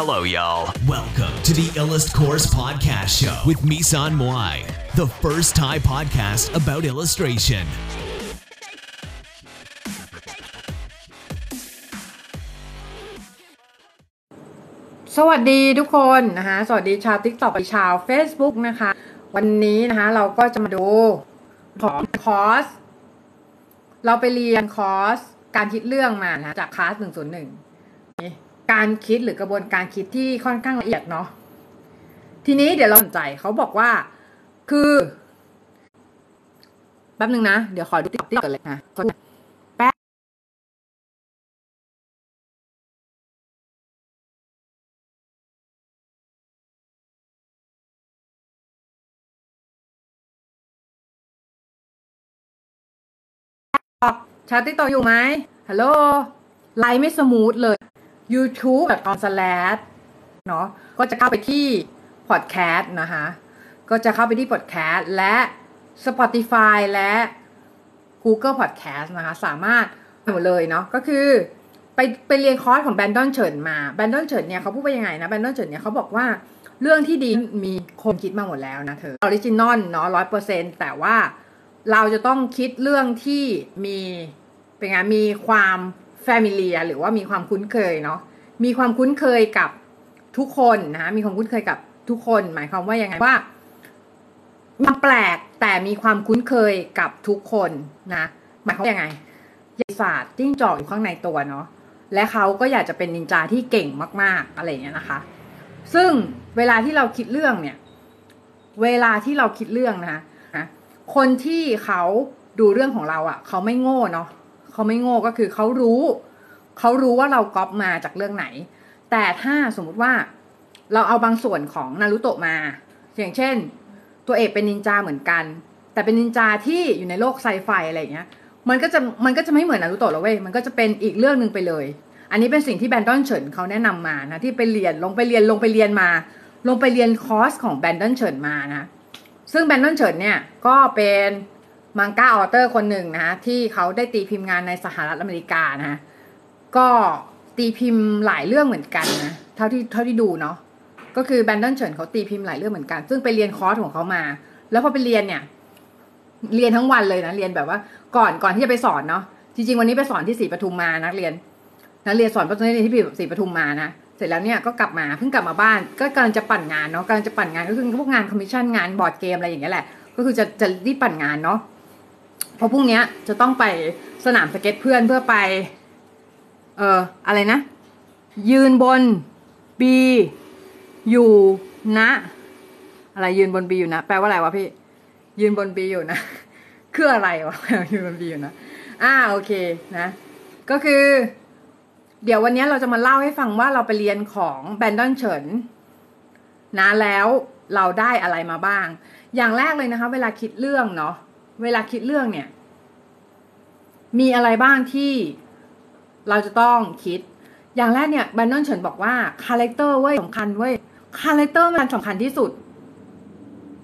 Hello, y'all. Welcome to the Illust Course Podcast Show with Misan Moai, the first Thai podcast about illustration. สวัสดีทุกคนนะคะสวัสดีชาว t ิ k t o k ชาว Facebook นะคะ วันนี้นะคะเราก็จะมาดูของคอร์ส เราไปเรียนคอร์ส การคิดเรื่องมานะจากคลาส101 การคิดหรือกระบวนการคิดที่ค่อนข้างละเอียดเนาะทีนี้เดี๋ยวเราสนใจเขาบอกว่าคือแป๊บนึงนะ เดี๋ยวขอดูติ๊กต็อกกันเลยนะแป๊บชาติต่ออยู่ไหมฮัลโหลไลน์ไม่ smooth เลย youtube.com เนาะก็จะเข้าไปที่ podcast นะคะก็จะเข้าไปที่ podcast และ Spotify และ Google Podcast นะคะ สามารถหมดเลยเนาะก็คือไปไปเรียนคอร์สของ Brandon Chen มา Brandon Chen เนี่ยเขาพูดว่ายังไงนะ Brandon Chen เนี่ยเขาบอกว่าเรื่องที่ดีมีคนคิดมาหมดแล้วนะเธอ original เนาะร้อยเปอร์เซ็นแต่ว่าเราจะต้องคิดเรื่องที่มีเป็นไงมีความ แฟมิเลียหรือว่ามีความคุ้นเคยเนาะมีความคุ้นเคยกับทุกคนนะคะมีความคุ้นเคยกับทุกคน หมายความว่ายังไงว่ามันแปลกแต่มีความคุ้นเคยกับทุกคนนะหมายความว่ายังไงยศาสตร์จิ้งจอกอยู่ข้างในตัวเนาะและเขาก็อยากจะเป็นนินจาที่เก่งมาก ๆ อะไรเงี้ยนะคะ ซึ่งเวลาที่เราคิดเรื่องเนี่ย เวลาที่เราคิดเรื่องนะคะนะคนที่เขาดูเรื่องของเราอะ่ะ เขาไม่โง่เนาะ เขาไม่โง่ก็คือเขารู้ เขารู้ว่าเราก๊อปมาจากเรื่องไหน แต่ถ้าสมมุติว่าเราเอาบางส่วนของนารุโตะมา อย่างเช่น ตัวเอกเป็นนินจาเหมือนกัน แต่เป็นนินจาที่อยู่ในโลกไซไฟอะไรอย่างเงี้ย มันก็จะมันก็จะไม่เหมือนนารุโตะแล้วเว้ย มันก็จะเป็นอีกเรื่องหนึ่งไปเลย อันนี้เป็นสิ่งที่แบนดอนเฉินเขาแนะนำมานะที่ไปเรียนลงไปเรียนลงไปเรียนมา ลงไปเรียนคอร์สของ Brandon Chen มานะ ซึ่ง Brandon Chen เนี่ยก็เป็น manga author คนหนึ่งนะที่เขาได้ตีพิมพ์งานในสหรัฐอเมริกานะก็ตีพิมพ์หลายเรื่องเหมือนกันนะเท่าที่เท่าที่ดูเนาะก็คือ Brandon Chen เขาตีพิมพ์หลายเรื่องเหมือนกัน ซึ่งไปเรียนคอร์สของเขามา แล้วพอไปเรียนเนี่ย เรียนทั้งวันเลยนะเรียนแบบว่า ก่อนก่อนที่จะไปสอนเนาะจริงๆวันนี้ไปสอนที่ศรีปทุมมานักเรียนนักเรียนสอนปัจจุบันที่ศรีปทุมมานะเสร็จแล้วเนี่ยก็กลับมาเพิ่งกลับมาบ้าน ก็กำลังจะปั่นงานเนาะกำลังจะปั่นงานก็คือพวกงานคอมมิชชั่นงาน board game อะไรอย่างเงี้ยแหละก็คือจะจะรีบปั่นงานเนาะ เพราะพรุ่งนี้จะต้องไปสนามสเก็ตเพื่อนเพื่อไป เอ่อ อะไรนะ ยืนบนบีอยู่นะ อะไรยืนบนบีอยู่นะ แปลว่าอะไรวะพี่ ยืนบนบีอยู่นะ คืออะไรวะ ยืนบนบีอยู่นะ อ่าโอเคนะ ก็คือ เดี๋ยววันนี้เราจะมาเล่าให้ฟังว่าเราไปเรียนของ Brandon Chen นะแล้วเราได้อะไรมาบ้าง อย่างแรกเลยนะคะ เวลาคิดเรื่องเนาะ เวลาคิดเรื่องเนี่ย มีอะไรบ้างที่เราจะต้องคิด อย่างแรกเนี่ย Brandon Chen บอกว่า character เว้ยสำคัญเว้ย character มันสำคัญที่สุด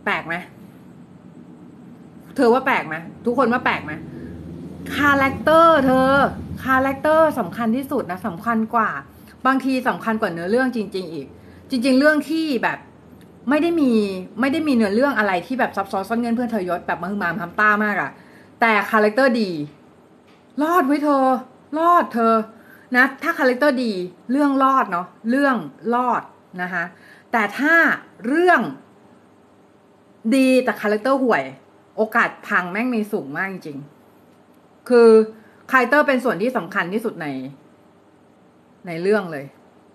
แปลกไหมเธอว่าแปลกไหมทุกคนว่าแปลกไหม character เธอ character สำคัญที่สุดนะสำคัญกว่า บางทีสำคัญกว่าเนื้อเรื่องจริง ๆ อีก จริง ๆ เรื่องที่แบบ ไม่ได้มีไม่ได้มีเนื้อเรื่องอะไรที่แบบซับซ้อนซ่อนเงื่อนเพื่อนทรยศแบบมาฮึมามทำต้ามากอะแต่ character ดี รอดไว้เธอ รอดเธอ นะ ถ้า character ดี เรื่องรอดเนาะเรื่องรอดนะคะแต่ถ้าเรื่องดีแต่ character ห่วย โอกาสพังแม่งมีสูงมากจริงๆคือ character เป็นส่วนที่สำคัญที่สุดใน ในเรื่องเลย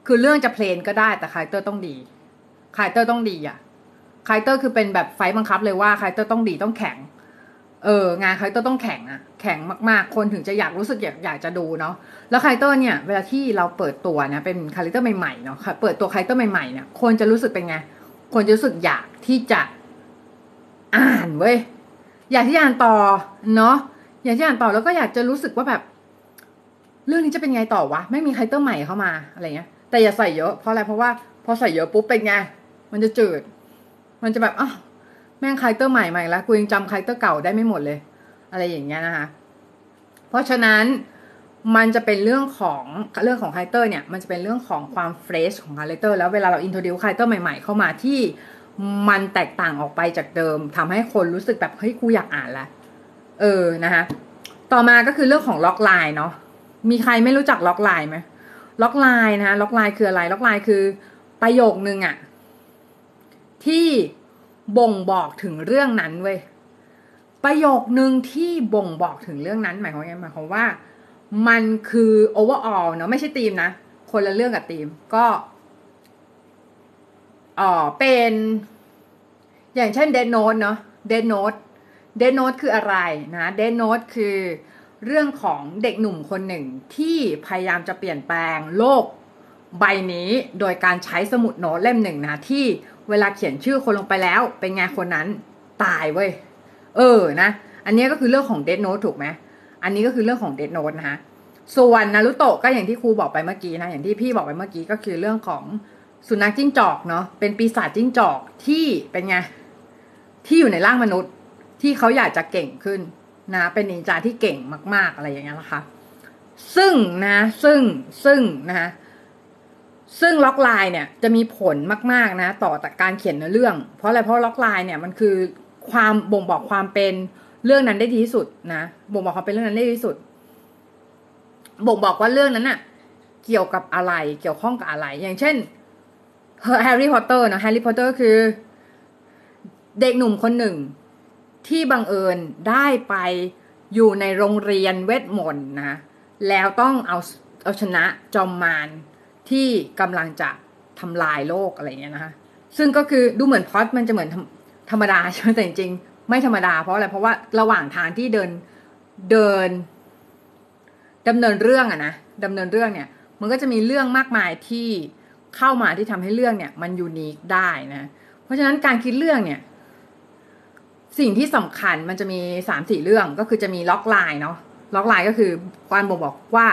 คือเรื่องจะ plain ก็ได้แต่ character ต้องดี character ต้องดีอะ character คือเป็นแบบไฟต์บังคับเลยว่า character ต้องดีต้องแข็ง เออ งาน character ต้องแข็งอะแข็งมากๆ คนถึงจะอยากรู้สึกอยากอยากจะดูเนาะแล้ว character เนี่ย เวลาที่เราเปิดตัวนะเป็น character ใหม่ๆเนาะเปิดตัว character ใหม่ๆเนี่ยคนจะรู้สึกเป็นไงคนจะรู้สึกอยากที่จะอ่านเว้ยอยากที่จะอ่านต่อเนาะอยากที่จะอ่านต่อแล้วก็อยากจะรู้สึกว่าแบบ เรื่องนี้จะเป็นไงต่อวะมี character ใหม่เข้ามาอะไรเงี้ยแต่อย่าใส่เยอะเพราะอะไรเพราะว่าพอใส่เยอะปุ๊บเป็นไง มันจะจืด มันจะแบบอ้าวแม่ง character ใหม่ใหม่แล้วกูยังจำ character เก่าได้ไม่หมดเลย อะไรอย่างเงี้ยนะคะ เพราะฉะนั้นมันจะเป็นเรื่องของเรื่องของคาแรคเตอร์เนี่ยมันจะเป็นเรื่องของความ fresh ของคาแรคเตอร์แล้วเวลาเรา introduce คาแรคเตอร์ใหม่ๆ เข้ามาที่มันแตกต่างออกไปจากเดิมทำให้คนรู้สึกแบบเฮ้ยกูอยากอ่านละเออนะคะต่อมาก็คือเรื่องของ logline เนาะมีใครไม่รู้จัก logline ไหม logline นะ logline คืออะไร logline คือประโยคนึงอะ ที่บ่งบอกถึงเรื่องนั้นเว้ยประโยคนึงที่บ่งบอกถึงเรื่องนั้น หมายความว่าหมายความว่า มันคือ overall เนาะไม่ใช่ธีมนะ คนละเรื่องกับธีมก็อ๋อเป็น อย่างเช่น Dead Note เนาะ Dead Note Dead Note คืออะไรนะ Dead Note คือเรื่องของเด็กหนุ่มคนหนึ่งที่พยายามจะเปลี่ยนแปลงโลกใบนี้โดยการใช้สมุดโน้ตเล่มหนึ่งนะที่ เวลาเขียนชื่อคนลงไปแล้ว เป็นไงคนนั้นตายเว้ย เออนะ อันนี้ก็คือเรื่องของ Dead Note ถูกไหม อันนี้ก็คือเรื่องของ Dead Note นะคะส่วนนารุโตะก็อย่างที่ครูบอกไปเมื่อกี้นะ อย่างที่พี่บอกไปเมื่อกี้ก็คือเรื่องของสุนัขจิ้งจอกเนาะ เป็นปีศาจจิ้งจอกที่เป็นไง ที่อยู่ในร่างมนุษย์ที่เขาอยากจะเก่งขึ้นนะ เป็นนินจาที่เก่งมาก ๆอะไรอย่างเงี้ยนะคะ ซึ่งนะ ซึ่ง ซึ่งนะคะ ซึ่ง logline เนี่ยจะมีผลมากๆนะ ต่อการเขียนเนื้อเรื่อง เพราะอะไรเพราะ logline เนี่ยมันคือความบ่งบอกความเป็นเรื่องนั้นได้ดีที่สุดนะบ่งบอกความเป็นเรื่องนั้นได้ดีที่สุด บ่งบอกว่าเรื่องนั้นน่ะ เกี่ยวกับอะไรเกี่ยวข้องกับอะไร อย่างเช่นแฮร์รี่พอตเตอร์นะแฮร์รี่พอตเตอร์คือ เด็กหนุ่มคนหนึ่ง ที่บังเอิญได้ไปอยู่ในโรงเรียนเวทมนต์นะแล้วต้องเอาเอาชนะจอมมาร ที่กำลังจะทำลายโลกอะไรเงี้ยนะคะซึ่งก็คือดูเหมือนพอดมันจะเหมือนธรรมดาใช่ไหมแต่จริงๆไม่ธรรมดาเพราะอะไรเพราะว่าระหว่างทางที่เดินเดินดำเนินเรื่องอะนะดำเนินเรื่องเนี่ย มันก็จะมีเรื่องมากมายที่เข้ามาที่ทำให้เรื่องเนี่ย มัน unique ได้นะ เพราะฉะนั้นการคิดเรื่องเนี่ย สิ่งที่สำคัญมันจะมีสามสี่เรื่องก็คือจะมี logline เนาะ logline ก็คือการบอกบอกว่า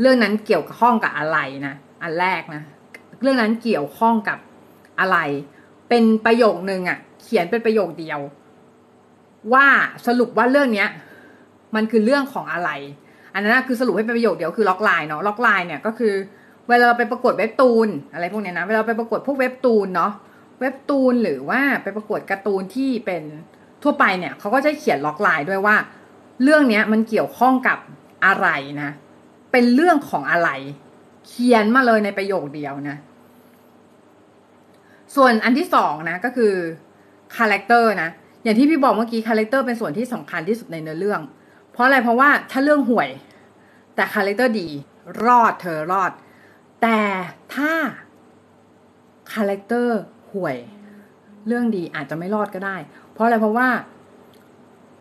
เรื่องนั้นเกี่ยวข้องกับอะไรนะ อันแรกนะ เรื่องนั้นเกี่ยวข้องกับอะไร เป็นประโยคนึงอะ่ะเขียนเป็นประโยคเดียว ว่าสรุปว่าเรื่องเนี้ย มันคือเรื่องของอะไร อันนั้นคือสรุปให้เป็นประโยคเดียวคือ logline เนาะ logline เนี่ยก็คือ เวลาเราไปประกวดเว็บตูนอะไรพวกเนี้ยนะเวลาไปประกวดพวกเว็บตูนเนาะเว็บตูนหรือว่าไปประกวดการ์ตูนที่เป็นทั่วไปเนี่ยเขาก็จะเขียน logline ด้วยว่า เรื่องเนี้ยมันเกี่ยวข้องกับอะไรนะ เป็นเรื่องของอะไร เขียนมาเลยในประโยคเดียวนะ ส่วนอันที่สองนะก็คือคาแรคเตอร์นะ อย่างที่พี่บอกเมื่อกี้คาแรคเตอร์เป็นส่วนที่สำคัญที่สุดในเนื้อเรื่อง เพราะอะไรเพราะว่าถ้าเรื่องห่วย แต่คาแรคเตอร์ดี รอดเธอรอด แต่ถ้าคาแรคเตอร์ห่วย เรื่องดีอาจจะไม่รอดก็ได้ เพราะอะไรเพราะว่า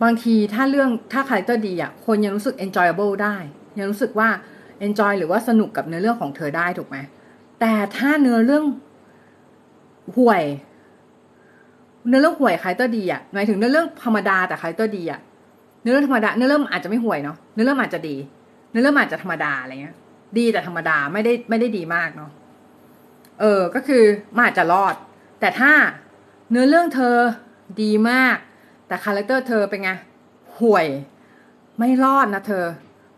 บางทีถ้าเรื่องถ้าคาแรคเตอร์ดีอะคนยังรู้สึก enjoyable ได้ ยังรู้สึกว่า enjoy หรือว่าสนุกกับเนื้อเรื่องของเธอได้ถูกไหมแต่ถ้าเนื้อเรื่องห่วย เนื้อเรื่องห่วยคาแรคเตอร์ดีอะหมายถึงเนื้อเรื่องธรรมดาแต่คาแรคเตอร์ดีอะเนื้อเรื่องธรรมดาเนื้อเรื่องอาจจะไม่ห่วยเนาะเนื้อเรื่องอาจจะดี เนื้อเรื่องอาจจะธรรมดาอะไรเงี้ย ดีแต่ธรรมดาไม่ได้ไม่ได้ดีมากเนาะเออ ก็คือมันอาจจะรอด แต่ถ้าเนื้อเรื่องเธอดีมาก แต่คาแรคเตอร์เธอเป็นไงห่วย ไม่รอดนะเธอ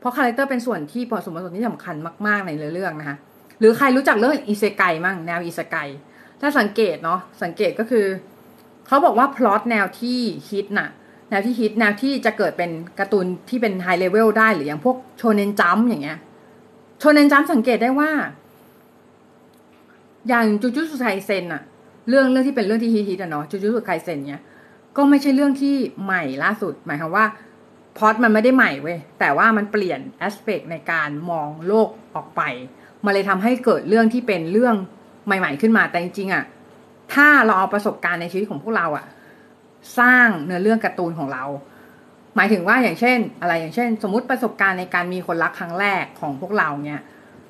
เพราะคาแรคเตอร์เป็นส่วนที่ผสมผสมที่สำคัญมาก ๆ ในเรื่องนะคะ หรือใครรู้จักเรื่องอิเซไกมั่งแนวอิเซไกถ้าสังเกตเนาะสังเกตก็คือ เขาบอกว่าพล็อตแนวที่ฮิตน่ะ แนวที่ฮิตแนวที่จะเกิดเป็นการ์ตูนที่เป็นไฮเลเวลได้หรืออย่างพวกโชเนนจัมป์อย่างเงี้ยโชเนนจัมป์สังเกตได้ว่า อย่างจูจูสุไคเซนอะเรื่องเรื่องที่เป็นเรื่องที่ฮิตๆอะเนาะจูจูสุไคเซนเนี้ยก็ไม่ใช่เรื่องที่ใหม่ล่าสุด หมายความว่า พล็อตมันไม่ได้ใหม่เว้ยแต่ว่ามันเปลี่ยน aspect ในการมองโลกออกไป มันเลยทำให้เกิดเรื่องที่เป็นเรื่องใหม่ ๆ ขึ้นมาแต่จริงๆอะถ้าเราเอาประสบการณ์ในชีวิตของพวกเราอะสร้างเนื้อเรื่องการ์ตูนของเรา หมายถึงว่าอย่างเช่น อะไรอย่างเช่น สมมติประสบการณ์ในการมีคนรักครั้งแรกของพวกเราเนี่ย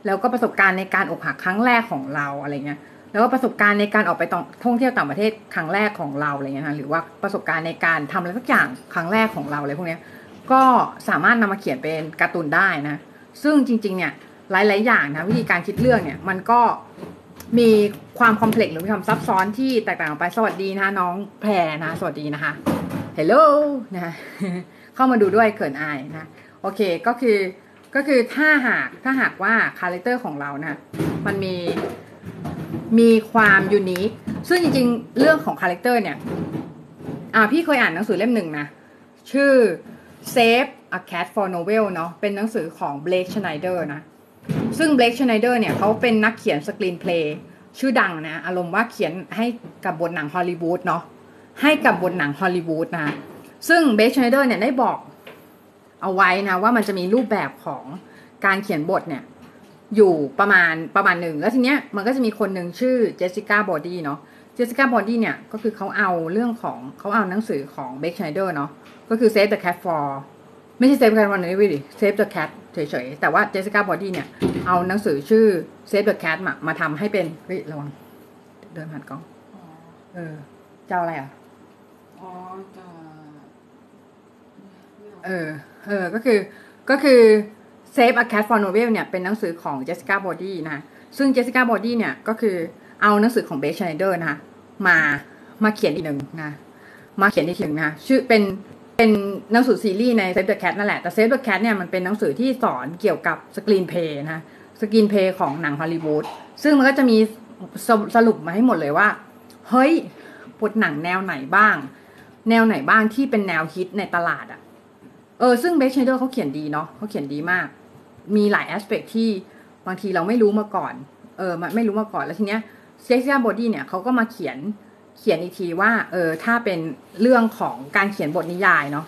แล้วก็ประสบการณ์ในการอกหักครั้งแรกของเราอะไรเงี้ยแล้วก็ประสบการณ์ในการออกไปท่องเที่ยวต่างประเทศครั้งแรกของเราอะไรเงี้ยนะหรือว่าประสบการณ์ในการทำอะไรสักอย่างครั้งแรกของเราอะไรพวกเนี้ย ก็สามารถนำมาเขียนเป็นการ์ตูนได้นะ ซึ่งจริง ๆ เนี่ยหลาย ๆ อย่างนะวิธีการคิดเรื่องเนี่ยมันก็มีความ complex หรือมีความซับซ้อนที่แตกต่างออกไปสวัสดีนะน้องแพรนะ สวัสดีนะคะ hello นะเข้ามาดูด้วยเขินอายนะโอเคก็คือก็คือถ้าหากถ้าหากว่าคาแรคเตอร์ของเรานะมันมีมีความ unique ซึ่งจริง ๆ เรื่องของคาแรคเตอร์เนี่ย อ่าพี่เคยอ่านหนังสือเล่มหนึ่งนะ ชื่อ Save a Cat for Novel เนาะเป็นหนังสือของ Blake Snyder นะ ซึ่ง Blake Schneider เนี่ยเขาเป็นนักเขียน screenplay ชื่อดังนะ อารมณ์ว่าเขียนให้กับบทหนังฮอลลีวูดเนาะให้กับบทหนังฮอลลีวูดนะ ซึ่ง Blake Schneider เนี่ยได้บอกเอาไว้นะว่ามันจะมีรูปแบบของการเขียนบทเนี่ยอยู่ประมาณประมาณหนึ่งแล้วทีเนี้ยมันก็จะมีคนหนึ่งชื่อ Jessica Brody เนาะJessica Brody เนี่ยก็คือเขาเอาเรื่องของเขาเอาหนังสือของ Blake Snyder เนาะ ก็คือ Save the Cat for ไม่ใช่ Save the Cat for Novel ดิ Save the Cat เฉยๆ แต่ว่า Jessica Brody เนี่ย เอาหนังสือชื่อ Save the Cat มามาทำให้เป็นเฮ้ยระวัง เดินผ่านกล้องอ๋อเออเจ้าอะไรอะ อ๋อจะเออ เออ ก็คือ ก็คือ Save a Cat for Novel เนี่ย เป็นหนังสือของ Jessica Brody นะซึ่ง Jessica Brody เนี่ย ก็คือเอาหนังสือของ Blake Snyder นะคะมา มาเขียนอีกหนึ่งนะ มาเขียนอีกหนึ่งนะ ชื่อเป็น เป็นหนังสือซีรีส์ใน Save the Cat นั่นแหละ แต่ Save the Cat เนี่ยมันเป็นหนังสือที่สอนเกี่ยวกับ screenplay นะ screenplay ของหนังฮอลลีวูดซึ่งมันก็จะมีสสรุปมาให้หมดเลยว่า เฮ้ยบทหนังแนวไหนบ้าง แนวไหนบ้างที่เป็นแนวฮิตในตลาดอะเออซึ่ง Blake Snyder เขาเขียนดีเนาะเขาเขียนดีมาก มีหลาย aspect ที่บางทีเราไม่รู้มาก่อน เออไม่รู้มาก่อนแล้วทีเนี้ย Jessica Brody เนี่ยเขาก็มาเขียน เขียนอีกทีว่า เออ ถ้าเป็นเรื่องของการเขียนบทนิยายเนาะ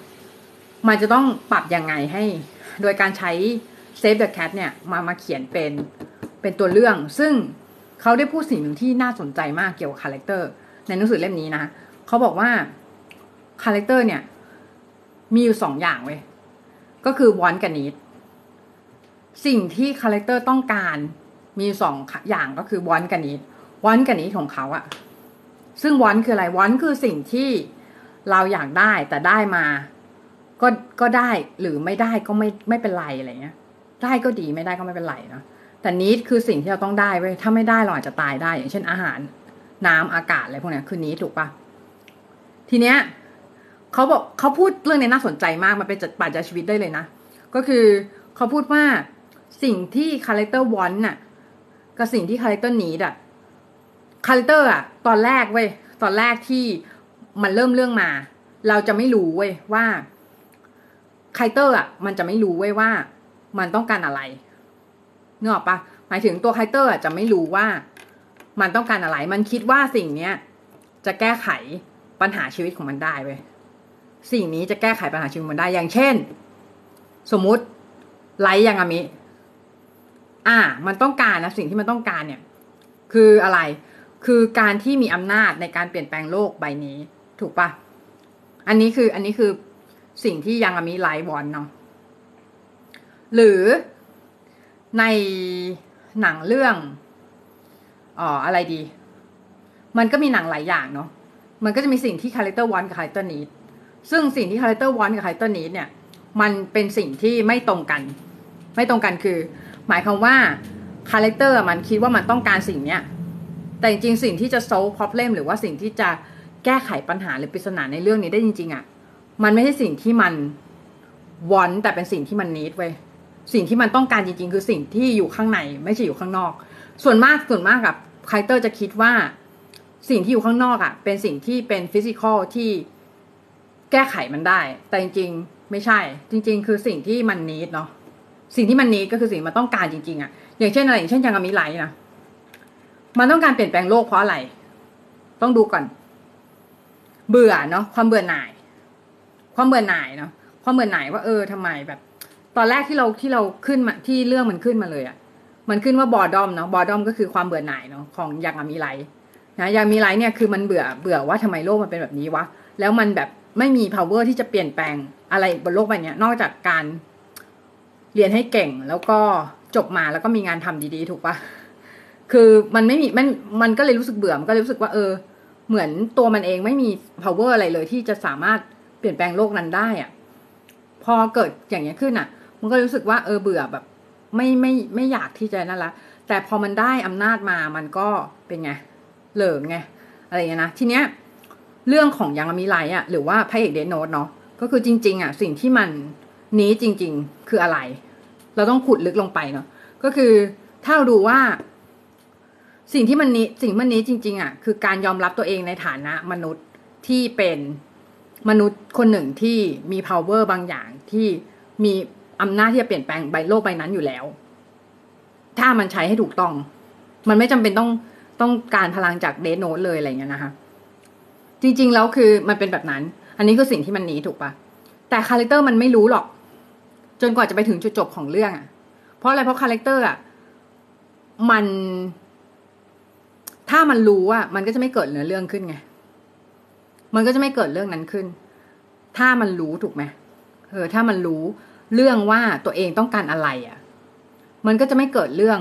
มันจะต้องปรับยังไงให้ โดยการใช้ Save the Cat เนี่ย มามาเขียนเป็นเป็นตัวเรื่อง ซึ่งเขาได้พูดสิ่งหนึ่งที่น่าสนใจมากเกี่ยวกับคาแรคเตอร์ในหนังสือเล่มนี้นะเขาบอกว่าคาแรคเตอร์เนี่ย มีอยู่สองอย่างเว้ยก็คือ want กับ need สิ่งที่คาแรคเตอร์ต้องการมีสองอย่างก็คือ want กับ need want กับ need ของเขาอะ ซึ่ง want คืออะไร want คือสิ่งที่เราอยากได้แต่ได้มา ก็ก็ได้หรือไม่ได้ก็ไม่ไม่เป็นไรอะไรเงี้ย ได้ก็ดีไม่ได้ก็ไม่เป็นไรนะแต่ need คือสิ่งที่เราต้องได้เว้ยถ้าไม่ได้เราอาจจะตายได้ อย่างเช่นอาหาร น้ำอากาศอะไรพวกนี้คือ need ถูกปะทีเนี้ยเขาบอกเขาพูดเรื่องนี้น่าสนใจมากมันเป็นจัดปัจจัยชีวิตได้เลยนะก็คือเขาพูดว่าสิ่งที่คาแรคเตอร์ want น่ะกับสิ่งที่คาแรคเตอร์ need อะ คาแรคเตอร์อะตอนแรกเว้ยตอนแรกที่มันเริ่มเรื่องมา เราจะไม่รู้เว้ยว่าคาแรคเตอร์อะมันจะไม่รู้เว้ยว่า มันต้องการอะไรนึกออกปะหมายถึงตัวคาแรคเตอร์อะจะไม่รู้ว่า มันต้องการอะไร มันคิดว่าสิ่งเนี้ยจะแก้ไขปัญหาชีวิตของมันได้เว้ยสิ่งนี้จะแก้ไขปัญหาชีวิตมันได้อย่างเช่น สมมุติไลท์ยังอามิ อ่า มันต้องการนะสิ่งที่มันต้องการเนี่ย คืออะไร คือการที่มีอำนาจในการเปลี่ยนแปลงโลกใบนี้ ถูกปะอันนี้คืออันนี้คือสิ่งที่ยังมิไลท์วอนเนาะหรือในหนังเรื่องอ๋ออะไรดี มันก็มีหนังหลายอย่างเนาะมันก็จะมีสิ่งที่คาแรคเตอร์ want กับคาแรคเตอร์ need ซึ่งสิ่งที่คาแรคเตอร์ want กับคาแรคเตอร์ need เนี่ยมันเป็นสิ่งที่ไม่ตรงกัน ไม่ตรงกันคือ หมายความว่าคาแรคเตอร์มันคิดว่ามันต้องการสิ่งเนี้ย แต่จริงสิ่งที่จะ solve problem หรือว่าสิ่งที่จะแก้ไขปัญหาหรือปริศนาในเรื่องนี้ได้จริง ๆอะ่ะมันไม่ใช่สิ่งที่มันwant แต่เป็นสิ่งที่มัน need เว้ยสิ่งที่มันต้องการจริง ๆ คือสิ่งที่อยู่ข้างใน ไม่ใช่อยู่ข้างนอก ส่วนมากส่วนมากกับคาแรคเตอร์จะคิดว่าสิ่งที่อยู่ข้างนอกอะ่ะ เป็นสิ่งที่เป็น physical ที่แก้ไขมันได้ แต่จริง ๆ ไม่ใช่ จริง ๆ คือสิ่งที่มัน need เนาะสิ่งที่มัน need ก็คือสิ่งมันต้องการจริง ๆอะ่ะอย่างเช่นอะไรอย่างเช่นยางามิไลท์นะ มันต้องการเปลี่ยนแปลงโลกเพราะอะไร ต้องดูก่อน เบื่อเนาะความเบื่อหน่าย ความเบื่อหน่ายเนาะความเบื่อหน่ายว่าเออทำไมแบบ ตอนแรกที่เราที่เราขึ้นมาที่เรื่องมันขึ้นมาเลยอะ่ะมันขึ้นว่าบอดอมเนาะบอดอมก็คือความเบื่อหน่ายเนาะของยังมีไลนะยังมีไลเนี่ยคือมันเบื่อเบื่อว่าทำไมโลกมันเป็นแบบนี้วะแล้วมันแบบไม่มี power ที่จะเปลี่ยนแปลงอะไรบนโลกใบนี้นอกจากการเรียนให้เก่งแล้วก็จบมาแล้วก็มีงานทำดีๆ ถูกปะ คือมันไม่มีมันมันก็เลยรู้สึกเบื่อมันก็เลยรู้สึกว่าเออ เหมือนตัวมันเองไม่มี power อะไรเลยที่จะสามารถเปลี่ยนแปลงโลกนั้นได้อะพอเกิดอย่างเงี้ยขึ้นอะ มันก็รู้สึกว่าเออเบื่อแบบ ไม่ไม่ไม่อยากที่จะนั่นละแต่พอมันได้อำนาจมามันก็เป็นไงเหลิงไงอะไรเงี้ยนะทีเนี้ยเรื่องของยังมีไลอะ หรือว่าพระเอกเดนโนดเนาะก็คือจริง ๆ อะ สิ่งที่มันนี้จริง ๆ คืออะไร เราต้องขุดลึกลงไปเนาะก็คือถ้าเราดูว่า สิ่งที่มันนี้สิ่งมันนี้จริง ๆอะคือการยอมรับตัวเองในฐานะมนุษย์ที่เป็นมนุษย์คนหนึ่งที่มี power บางอย่างที่มีอำนาจที่จะเปลี่ยนแปลงใบโลกใบนั้นอยู่แล้ว ถ้ามันใช้ให้ถูกต้อง มันไม่จำเป็นต้องต้องการพลังจากเดโนตเลยอะไรเงี้ยนะคะ จริง ๆ แล้วคือมันเป็นแบบนั้น อันนี้คือสิ่งที่มันหนีถูกปะแต่คาแรคเตอร์มันไม่รู้หรอก จนกว่าจะไปถึงจุดจบของเรื่องอะ่ะเพราะอะไรเพราะคาแรคเตอร์อะมัน ถ้ามันรู้อะมันก็จะไม่เกิดเนื้อเรื่องขึ้นไง มันก็จะไม่เกิดเรื่องนั้นขึ้น ถ้ามันรู้ถูกไหมเออ ถ้ามันรู้เรื่องว่าตัวเองต้องการอะไรอะ มันก็จะไม่เกิดเรื่อง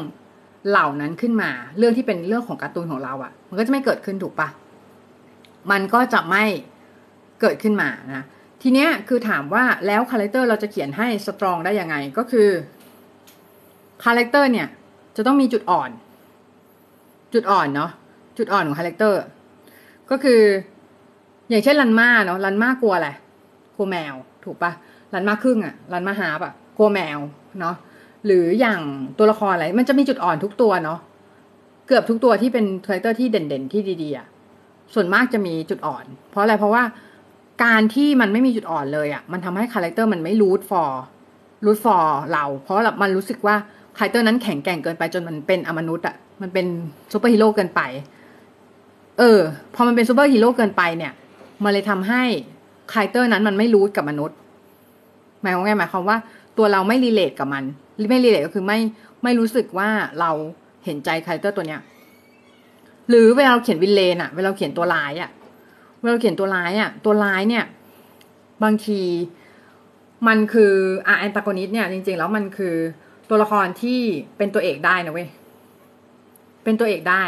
เหล่านั้นขึ้นมา เรื่องที่เป็นเรื่องของการ์ตูนของเราอะ มันก็จะไม่เกิดขึ้นถูกปะมันก็จะไม่เกิดขึ้นมานะ ทีเนี้ยคือถามว่าแล้วคาแรคเตอร์เราจะเขียนให้ strong ได้ยังไง ก็คือคาแรคเตอร์เนี่ย จะต้องมีจุดอ่อน จุดอ่อนเนาะจุดอ่อนของคาแรคเตอร์ ก็คือ อย่างเช่นรันม่าเนาะรันม่ากลัวอะไรกลัวแมว ถูกปะรันม่าครึ่งอะรันม่าหาปะกลัวแมวเนาะหรืออย่างตัวละครอะไร มันจะมีจุดอ่อนทุกตัวเนาะเกือบทุกตัวที่เป็นคาแรคเตอร์ที่เด่นๆที่ดีๆอะส่วนมากจะมีจุดอ่อน เพราะอะไรเพราะว่าการที่มันไม่มีจุดอ่อนเลยอะ่ะ มันทำให้คาแรคเตอร์มันไม่ root for root for เรา เพราะมันรู้สึกว่าคาแรคเตอร์นั้นแข็งแกร่งเกินไปจนมันเป็นอมนุษย์อะ่ะ มันเป็นซูเปอร์ฮีโร่เกินไป เออ พอมันเป็นซูเปอร์ฮีโร่เกินไปเนี่ย มันเลยทำให้คาแรคเตอร์นั้นมันไม่ root กับมนุษย์ หมายความไงหมายความว่าตัวเราไม่ relate กับมัน ไม่ relate ก็คือไม่ไม่รู้สึกว่าเราเห็นใจคาแรคเตอร์ตัวเนี้ย หรือเวลาเราเขียน villain อะเวลาเราเขียนตัวร้ายอะเวลาเราเขียนตัวร้ายอะตัวร้ายเนี่ย บางทีมันคืออะ antagonist เนี่ยจริง ๆ แล้วมันคือตัวละครที่เป็นตัวเอกได้นะเว้ย เป็นตัวเอกได้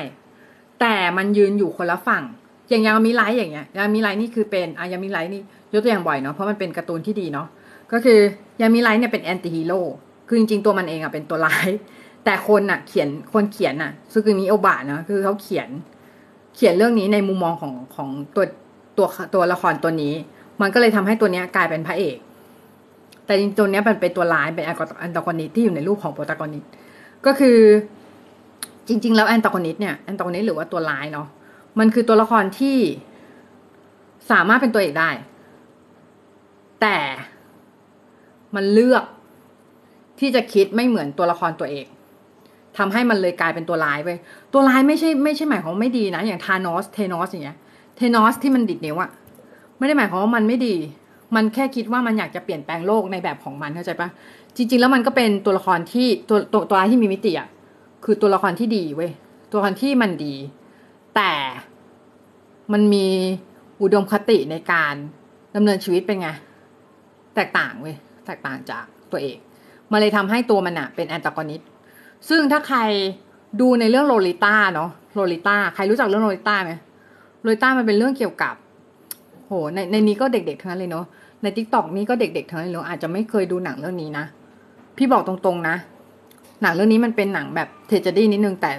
แต่มันยืนอยู่คนละฝั่ง อย่างยางามิไลท์อย่างเงี้ยยางามิไลท์นี่คือเป็นอายางามิไลท์นี่ยกตัวอย่างบ่อยเนาะเพราะมันเป็นการ์ตูนที่ดีเนาะก็คือยางามิไลท์เนี่ยเป็น anti-hero คือจริงๆตัวมันเองอะเป็นตัวร้าย แต่คนอะเขียนคนเขียนอะสึกุมิโอบะเนาะคือเขาเขียนเขียนเรื่องนี้ในมุมมองของของตัวตัวตัวละครตัวนี้ มันก็เลยทำให้ตัวเนี้ยกลายเป็นพระเอก แต่จริงๆตัวเนี้ยมันเป็นตัวร้ายเป็น antagonist ที่อยู่ในรูปของ protagonist ก็คือ จริง ๆ แล้ว antagonist เนี่ย antagonist หรือว่าตัวร้ายเนาะมันคือตัวละครที่สามารถเป็นตัวเอกได้ แต่มันเลือกที่จะคิดไม่เหมือนตัวละครตัวเอกทำให้มันเลยกลายเป็นตัวร้ายไปตัวร้ายไม่ใช่ไม่ใช่หมายความว่าไม่ดีนะ อย่างทานอสเทนอสอย่างเงี้ยเทนอสที่มันดิดนิ้วอะไม่ได้หมายความว่ามันไม่ดี มันแค่คิดว่ามันอยากจะเปลี่ยนแปลงโลกในแบบของมันเข้าใจปะจริง ๆ แล้วมันก็เป็นตัวละครที่ตัวตัวตัวร้ายที่มีมิติอะ คือตัวละครที่ดีเว้ยตัวละครที่มันดี แต่มันมีอุดมคติในการดำเนินชีวิตเป็นไง แตกต่างเว้ยแตกต่างจากตัวเอกมันเลยทำให้ตัวมันอะเป็น antagonist ซึ่งถ้าใครดูในเรื่องโลลิต้าเนาะโลลิต้าใครรู้จักเรื่องโลลิต้าไหมโลลิต้ามันเป็นเรื่องเกี่ยวกับ โหในในนี้ก็เด็กๆทั้งนั้นเลยเนาะในทิกตอกนี้ก็เด็กๆทั้งนั้นเลยอาจจะไม่เคยดูหนังเรื่องนี้นะ พี่บอกตรงๆนะ หนังเรื่องนี้มันเป็นหนังแบบ tragedy นิดนึงแต่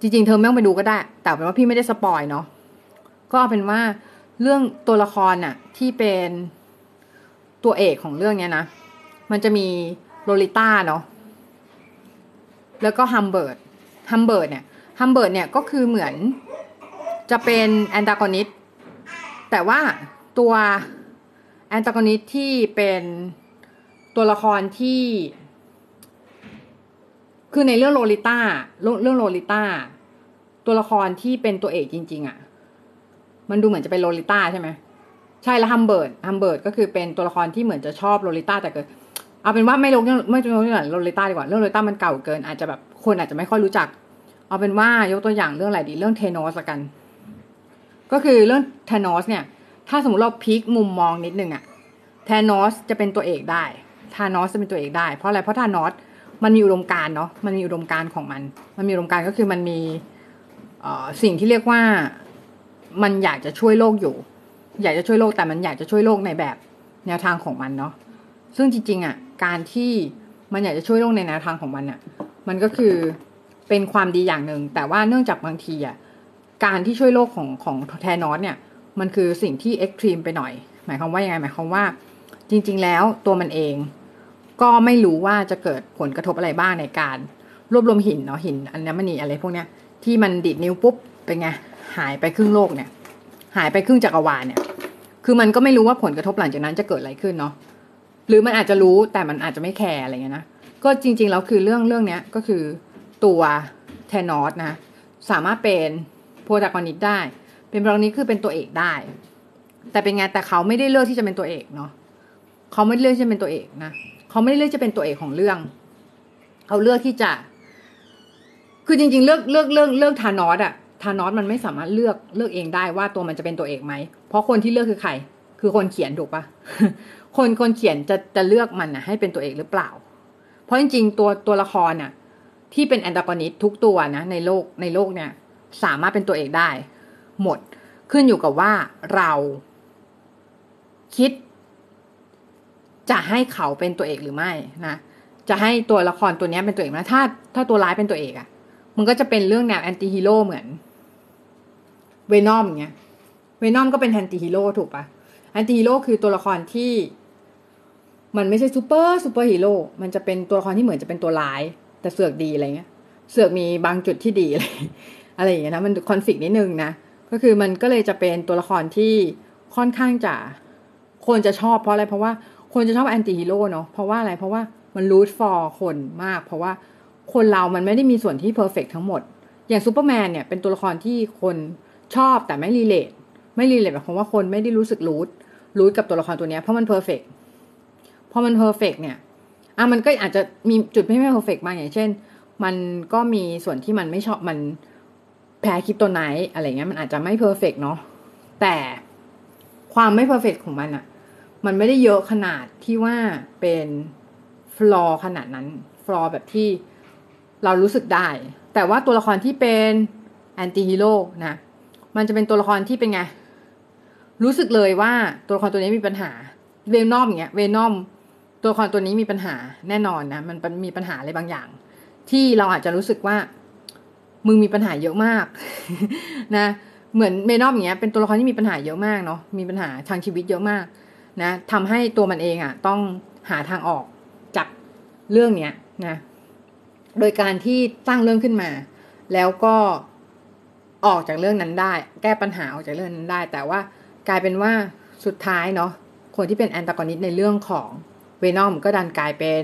จริงๆ เธอไม่ต้องไปดูก็ได้ แต่เป็นว่าพี่ไม่ได้ spoil เนาะก็เอาเป็นว่าเรื่องตัวละครน่ะที่เป็นตัวเอกของเรื่องเนี้ยนะ มันจะมีโลลิต้าเนาะแล้วก็ฮัมเบิร์ตฮัมเบิร์ตเนี่ยฮัมเบิร์ตเนี่ยก็คือเหมือนจะเป็น antagonist แต่ว่าตัวantagonist ที่เป็นตัวละครที่ คือในเรื่องโลลิต้าเรื่องโลลิต้าตัวละครที่เป็นตัวเอกจริง ๆอะ่ะ มันดูเหมือนจะเป็นโลลิต้าใช่ไหมใช่แล้วฮัมเบิร์ตฮัมเบิร์ตก็คือเป็นตัวละครที่เหมือนจะชอบโลลิต้าแต่เกิดเอาเป็นว่าไม่ลงไม่ลงเรื่องโลลิต้าดีกว่าเรื่องโลลิต้ามันเก่าเกิน อาจจะแบบคนอาจจะไม่ค่อยรู้จัก เอาเป็นว่ายกตัวอย่างเรื่องอะไรดีเรื่องเทนอสกัน ก็คือเรื่องเทนอสเนี่ย ถ้าสมมติเราพลิกมุมมองนิดนึงอะเทนอสจะเป็นตัวเอกได้ทานอสจะเป็นตัวเอกได้เพราะอะไรเพราะทานอส มันมีอุดมการเนาะมันมีอุดมการของมัน มันมีอุดมการก็คือมันมีสิ่งที่เรียกว่ามันอยากจะช่วยโลกอยู่ อยากจะช่วยโลกแต่มันอยากจะช่วยโลกในแบบแนวทางของมันเนาะซึ่งจริงๆอะการที่มันอยากจะช่วยโลกในแนวทางของมันอะมันก็คือเป็นความดีอย่างหนึ่งแต่ว่าเนื่องจากบางทีอะการที่ช่วยโลกของของแทนอสเนี่ย มันคือสิ่งที่เอ็กตรีมไปหน่อย หมายความว่ายังไงหมายความว่า จริง ๆ แล้วตัวมันเอง ก็ไม่รู้ว่าจะเกิดผลกระทบอะไรบ้างในการ รวบรวมหินเนาะหินอัญมณีอะไรพวกเนี้ยที่มันดิดนิ้วปุ๊บเป็นไงหายไปครึ่งโลกเนี่ย หายไปครึ่งจักรวาลเนี่ย คือมันก็ไม่รู้ว่าผลกระทบหลังจากนั้นจะเกิดอะไรขึ้นเนาะหรือมันอาจจะรู้แต่มันอาจจะไม่แคร์อะไรเงี้ยนะก็จริงๆแล้วคือเรื่องเรื่องเนี้ยก็คือตัวแทนอสนะสามารถเป็นโปรตักอนิตได้ เป็นโปรตักอนิตคือเป็นตัวเอกได้ แต่เป็นไงแต่เขาไม่ได้เลือกที่จะเป็นตัวเอกเนาะเขาไม่เลือกที่จะเป็นตัวเอกนะ เขาไม่ได้เลือกจะเป็นตัวเอกของเรื่อง เขาเลือกที่จะ คือจริง ๆ เลือกเลือกเลือกเลือกทานอสอะทานอสมันไม่สามารถเลือกเลือกเองได้ว่าตัวมันจะเป็นตัวเอกไหม เพราะคนที่เลือกคือใคร คือคนเขียนถูกปะคนคนเขียนจะจะเลือกมันนะให้เป็นตัวเอกหรือเปล่า เพราะจริงๆตัวตัวละครน่ะ ที่เป็นแอนตากอนิสทุกตัวนะ ในโลกในโลกเนี่ย สามารถเป็นตัวเอกได้ หมดขึ้นอยู่กับว่าเราคิด จะให้เขาเป็นตัวเอกหรือไม่นะจะให้ตัวละครตัวนี้เป็นตัวเอกนะถ้าถ้าตัวร้ายเป็นตัวเอกอะ่ะ มันก็จะเป็นเรื่องแนวแอนตี้ฮีโร่เหมือนเวนอมเงี้ยเวนอมก็เป็น anti-hero ถูกปะ anti-hero คือตัวละครที่ มันไม่ใช่ซูเปอร์ซูเปอร์ฮีโร่มันจะเป็นตัวละครที่เหมือนจะเป็นตัวร้าย แต่เสือกดีอะไรเงี้ย เสือกมีบางจุดที่ดีอะไรอะไรอย่างเงี้ยนะมันคอนฟ lict นิดนึงนะก็คือมันก็เลยจะเป็นตัวละครที่ค่อนข้างจะคนจะชอบเพราะอะไรเพราะว่า คนจะชอบ anti-hero เนาะเพราะว่าอะไรเพราะว่ามัน root for คนมาก เพราะว่าคนเรามันไม่ได้มีส่วนที่ perfect ทั้งหมด อย่างซูเปอร์แมนเนี่ยเป็นตัวละครที่คนชอบแต่ไม่ relate ไม่ relate แบบความว่าคนไม่ได้รู้สึก root root กับตัวละครตัวเนี้ยเพราะมัน perfect พอมัน perfect เนี่ยอะมันก็อาจจะมีจุดไม่ไม่ perfect บางอย่างเช่น มันก็มีส่วนที่มันไม่ชอบมันแพ้ kryptonite อะไรเงี้ยมันอาจจะไม่ perfect เนาะแต่ความไม่ perfect ของมันอะ มันไม่ได้เยอะขนาดที่ว่าเป็นflaw ขนาดนั้น flaw แบบที่เรารู้สึกได้ แต่ว่าตัวละครที่เป็น anti-hero นะ มันจะเป็นตัวละครที่เป็นไง รู้สึกเลยว่าตัวละครตัวนี้มีปัญหา เวนอมอย่างเงี้ย เวนอมตัวละครตัวนี้มีปัญหาแน่นอนนะ มันมีปัญหาอะไรบางอย่าง ที่เราอาจจะรู้สึกว่า มึงมีปัญหาเยอะมาก นะ เหมือนเวนอมอย่างเงี้ย เป็นตัวละครที่มีปัญหาเยอะมากเนาะ มีปัญหาทางชีวิตเยอะมาก นะทำให้ตัวมันเองอะ่ะต้องหาทางออกจากเรื่องเนี้ยนะโดยการที่สร้างเรื่องขึ้นมา แล้วก็ออกจากเรื่องนั้นได้ แก้ปัญหาออกจากเรื่องนั้นได้ แต่ว่ากลายเป็นว่าสุดท้ายเนาะคนที่เป็น antagonist ในเรื่องของเวนอมก็ดันกลายเป็น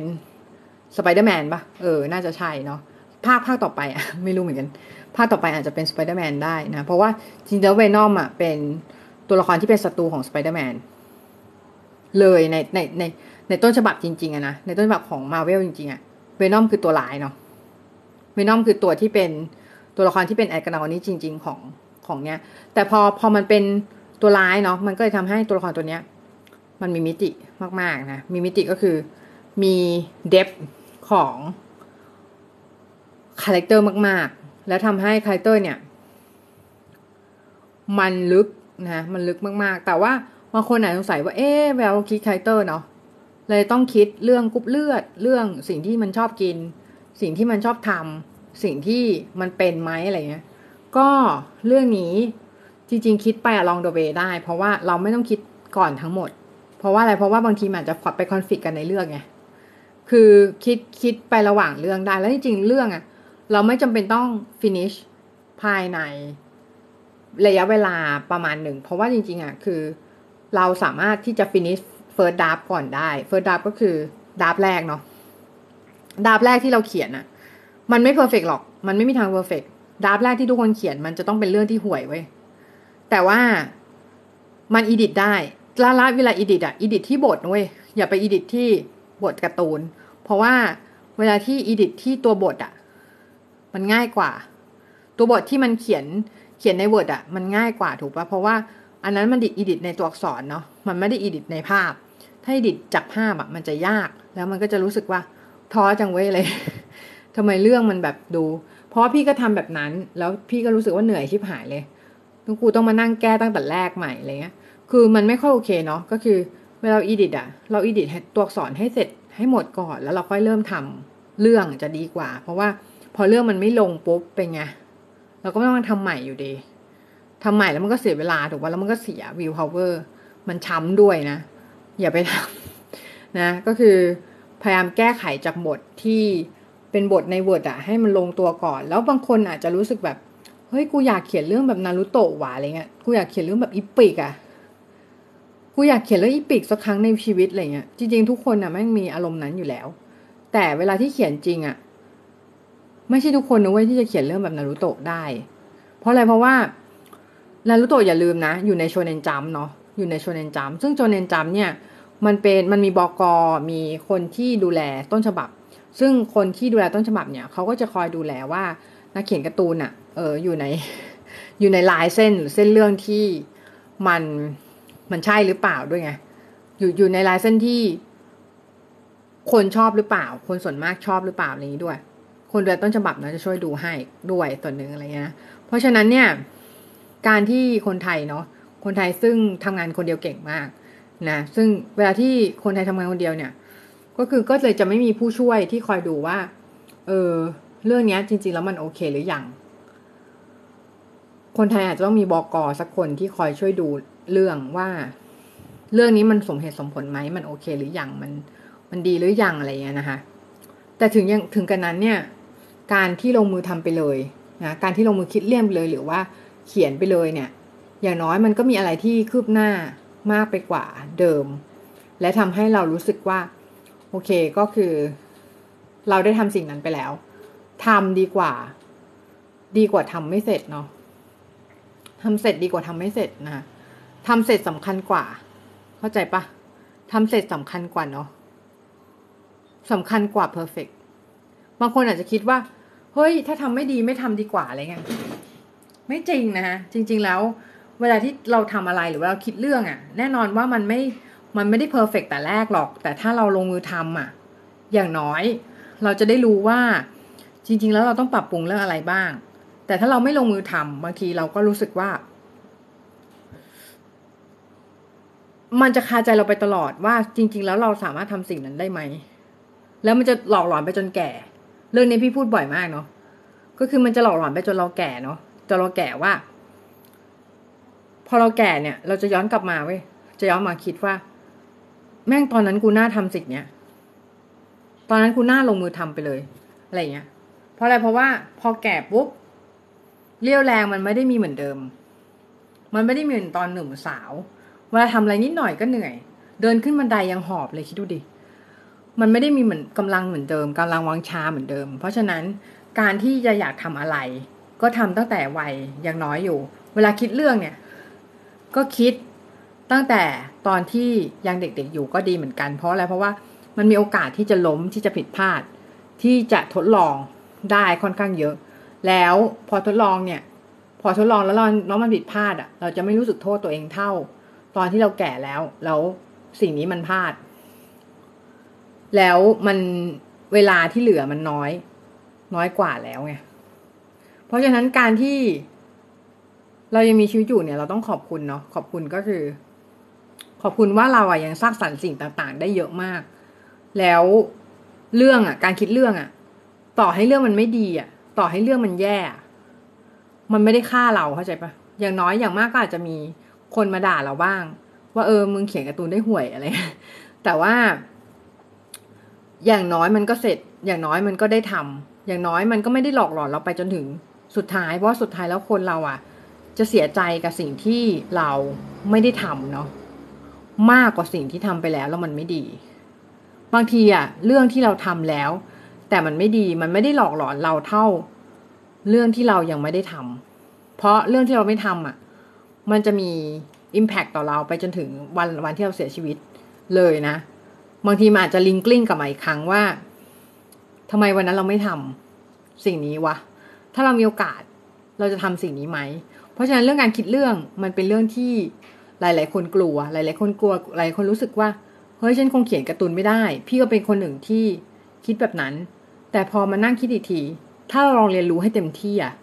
สไปเดอร์แมนปะเออ น่าจะใช่เนาะภาคภาคต่อไปอะไม่รู้เหมือนกัน ภาคต่อไปอาจจะเป็นสไปเดอร์แมนได้นะ เพราะว่าจริงๆแล้วเวนอมอะเป็นตัวละครที่เป็นศัตรูของสไปเดอร์แมน เลยในในในในต้นฉบับจริงๆอะนะในต้นฉบับของมาเวลจริงๆอะเวนอมคือตัวร้ายเนาะเวนอมคือตัวที่เป็นตัวละครที่เป็น antagonist จริง ๆ ของของเนี้ย แต่พอพอมันเป็นตัวร้ายเนาะมันก็เลยทำให้ตัวละครตัวเนี้ย มันมีมิติมากๆนะมีมิติก็คือมี depth ของcharacter มากๆ แล้วทำให้ character เนี่ย มันลึกนะมันลึกมากๆ แต่ว่า บางคนอาจสงสัยว่าเอ๊ะแล้วคิด character เนาะเลยต้องคิดเรื่องกรุ๊ปเลือด เรื่องสิ่งที่มันชอบกิน สิ่งที่มันชอบทำสิ่งที่มันเป็นไหมอะไรเงี้ยก็เรื่องนี้จริง ๆ คิดไป along the way ได้ เพราะว่าเราไม่ต้องคิดก่อนทั้งหมด เพราะว่าอะไรเพราะว่าบางทีมันอาจจะไปคอนฟ lict กันในเรื่องไงคือคิดคิดไประหว่างเรื่องได้แล้วจริงๆเรื่องอะเราไม่จำเป็นต้อง finish ภายในระยะเวลาประมาณหนึ่ง เพราะว่าจริงๆอะคือ เราสามารถที่จะ finish first draft ก่อนได้ first draft ก็คือ draft แรกเนาะ draft แรกที่เราเขียนอะมันไม่ perfect หรอก มันไม่มีทาง perfect draft แรกที่ทุกคนเขียนมันจะต้องเป็นเรื่องที่ห่วยเว้ยแต่ว่ามัน edit ได้แล้วแล้วเวลา edit อะ edit ที่บทเว้ยอย่าไป edit ที่บทการ์ตูน เพราะว่าเวลาที่ edit ที่ตัวบทอะมันง่ายกว่า ตัวบทที่มันเขียนเขียนใน Word อะมันง่ายกว่าถูกปะเพราะว่า อันนั้นมันดิ edit ในตัวอักษรเนาะมันไม่ได้ edit ในภาพ ถ้า edit จากภาพอะมันจะยาก แล้วมันก็จะรู้สึกว่าท้อจังเว้ยเลยทำไมเรื่องมันแบบดู เพราะพี่ก็ทำแบบนั้น แล้วพี่ก็รู้สึกว่าเหนื่อยชิบหายเลยทุกกูต้องมานั่งแก้ตั้งแต่แรกใหม่อะไรเงี้ย คือมันไม่ค่อยโอเคเนาะก็คือเวลา edit อะเรา edit ตัวอักษรให้เสร็จให้หมดก่อนแล้วเราค่อยเริ่มทำเรื่องจะดีกว่า เพราะว่าพอเรื่องมันไม่ลงปุ๊บเป็นไงเราก็ต้องทำใหม่อยู่ดี ทำใหม่แล้วมันก็เสียเวลาถูกป่ะแล้วมันก็เสีย willpower มันช้ำด้วยนะ อย่าไปทำนะ ก็คือพยายามแก้ไขจากบทที่เป็นบทใน Word อะให้มันลงตัวก่อน แล้วบางคนอาจจะรู้สึกแบบเฮ้ยกูอยากเขียนเรื่องแบบนารุโตะหวาอะไรเงี้ยกูอยากเขียนเรื่องแบบอีปิกอะกูอยากเขียนเรื่องอีปิกสักครั้งในชีวิตอะไรเงี้ยจริงๆทุกคนอะแม่งมีอารมณ์นั้นอยู่แล้ว แต่เวลาที่เขียนจริงอะไม่ใช่ทุกคนนะเว้ยที่จะเขียนเรื่องแบบนารุโตะได้ เพราะอะไรเพราะว่า นารุโตะอย่าลืมนะ อยู่ในโชเนนจัมเนาะอยู่ในโชเนนจัมซึ่งโชเนนจัมเนี่ยมันเป็นมันมีบอกอมีคนที่ดูแลต้นฉบับ ซึ่งคนที่ดูแลต้นฉบับเนี่ยเขาก็จะคอยดูแลว่านักเขียนการ์ตูนอะเอออยู่ในอยู่ในลายเส้นหรือเส้นเรื่องที่มันมันใช่หรือเปล่าด้วยไงอยู่อยู่ในลายเส้นที่ คนชอบหรือเปล่า คนส่วนมากชอบหรือเปล่าอะไรอย่างนี้ด้วย คนดูแลต้นฉบับเนะจะช่วยดูให้ด้วยส่วนหนึ่งอะไรเงี้ยเพราะฉะนั้นเนี่ย การที่คนไทยเนาะคนไทยซึ่งทำงานคนเดียวเก่งมากนะซึ่งเวลาที่คนไทยทำงานคนเดียวเนี่ย ก็คือก็เลยจะไม่มีผู้ช่วยที่คอยดูว่า เออเรื่องนี้จริง ๆ แล้วมันโอเคหรืออยังคนไทยอาจจะต้องมีบอกอสักคนที่คอยช่วยดูเรื่องว่า เรื่องนี้มันสมเหตุสมผลไหมมันโอเคหรืออยังมัน มันดีหรืออยังอะไรเงี้ยนะคะ แต่ถึงยังถึงกันนั้นเนี่ย การที่ลงมือทำไปเลยนะการที่ลงมือคิดเลี่ยมเลยหรือว่า เขียนไปเลยเนี่ย อย่างน้อยมันก็มีอะไรที่คืบหน้ามากไปกว่าเดิม และทำให้เรารู้สึกว่า โอเคก็คือ เราได้ทำสิ่งนั้นไปแล้วทำดีกว่า ดีกว่าทำไม่เสร็จเนาะทำเสร็จดีกว่าทำไม่เสร็จนะทำเสร็จสำคัญกว่า เข้าใจปะทำเสร็จสำคัญกว่าเนาะสำคัญกว่าเพอร์เฟกบางคนอาจจะคิดว่า เฮ้ย ถ้าทำไม่ดีไม่ทำดีกว่าอะไรเงี้ย ไม่จริงนะฮะจริง ๆ แล้ว เวลาที่เราทำอะไรหรือว่าเราคิดเรื่องอะ่ะ แน่นอนว่ามันไม่มันไม่ได้เพอร์เฟกแต่แรกหรอก แต่ถ้าเราลงมือทำอะ อย่างน้อย เราจะได้รู้ว่า จริง ๆ แล้วเราต้องปรับปรุงเรื่องอะไรบ้าง แต่ถ้าเราไม่ลงมือทำบางทีเราก็รู้สึกว่า มันจะคาใจเราไปตลอดว่าจริง ๆ แล้วเราสามารถทำสิ่งนั้นได้ไหม แล้วมันจะหลอกหลอนไปจนแก่ เรื่องนี้พี่พูดบ่อยมากเนาะก็คือมันจะหลอกหลอนไปจนเราแก่เนาะ จนเราแก่ว่า พอเราแก่เนี่ย เราจะย้อนกลับมาเว้ยจะย้อนมาคิดว่า แม่งตอนนั้นกูน่าทำสิ่งเนี้ยตอนนั้นกูน่าลงมือทำไปเลยอะไรเงี้ย เพราะอะไรเพราะว่า พอแก่ปุ๊บเรี่ยวแรงมันไม่ได้มีเหมือนเดิม มันไม่ได้เหมือนตอนหนุ่มสาวเวลาทำอะไรนิดหน่อยก็เหนื่อย เดินขึ้นบันไดยังหอบเลยคิดดูดิมันไม่ได้มีเหมือนกำลังเหมือนเดิมกำลังวังชาเหมือนเดิม เพราะฉะนั้นการที่จะอยากทำอะไร ก็ทำตั้งแต่วัยยังน้อยอยู่ เวลาคิดเรื่องเนี่ย ก็คิดตั้งแต่ตอนที่ยังเด็กๆอยู่ก็ดีเหมือนกันเพราะอะไรเพราะว่ามันมีโอกาสที่จะล้มที่จะผิดพลาด ที่จะทดลองได้ค่อนข้างเยอะ แล้วพอทดลองเนี่ย พอทดลองแล้วเราแล้วมันผิดพลาดอะ เราจะไม่รู้สึกโทษตัวเองเท่า ตอนที่เราแก่แล้ว แล้วสิ่งนี้มันพลาด แล้วมันเวลาที่เหลือมันน้อย น้อยกว่าแล้วไง ราะฉะนั้นการที่เรายังมีชีวิตอยู่เนี่ย เราต้องขอบคุณเนาะขอบคุณก็คือ ขอบคุณว่าเราอะยังสร้างสรรค์สิ่งต่าง ๆ ได้เยอะมาก แล้วเรื่องอะการคิดเรื่องอะต่อให้เรื่องมันไม่ดีอะต่อให้เรื่องมันแย่ มันไม่ได้ฆ่าเราเข้าใจปะอย่างน้อยอย่างมากก็อาจจะมีคนมาด่าเราบ้าง ว่าเออมึงเขียนการ์ตูนได้ห่วยอะไร แต่ว่า อย่างน้อยมันก็เสร็จ อย่างน้อยมันก็ได้ทำอย่างน้อยมันก็ไม่ได้หลอกหลอนเราไปจนถึง สุดท้ายเพราะสุดท้ายแล้วคนเราอะ จะเสียใจกับสิ่งที่เราไม่ได้ทำเนาะมากกว่าสิ่งที่ทำไปแล้วแล้วมันไม่ดี บางทีอะเรื่องที่เราทำแล้ว แต่มันไม่ดีมันไม่ได้หลอกหลอนเราเท่า เรื่องที่เรายังไม่ได้ทำเพราะเรื่องที่เราไม่ทำอะมันจะมี Impact ต่อเราไปจนถึงวันวันที่เราเสียชีวิตเลยนะ บางทีมันอาจจะลิงกลิ้งกับมาอีกครั้งว่าทำไมวันนั้นเราไม่ทำสิ่งนี้วะ ถ้าเรามีโอกาสเราจะทำสิ่งนี้ไหม เพราะฉะนั้นเรื่องการคิดเรื่องมันเป็นเรื่องที่หลาย ๆ คนกลัว หลาย ๆ คนกลัว หลายคนรู้สึกว่า เฮ้ยฉันคงเขียนการ์ตูนไม่ได้ พี่ก็เป็นคนหนึ่งที่คิดแบบนั้น แต่พอมานั่งคิดอีกที ถ้าเราลองเรียนรู้ให้เต็มที่อะ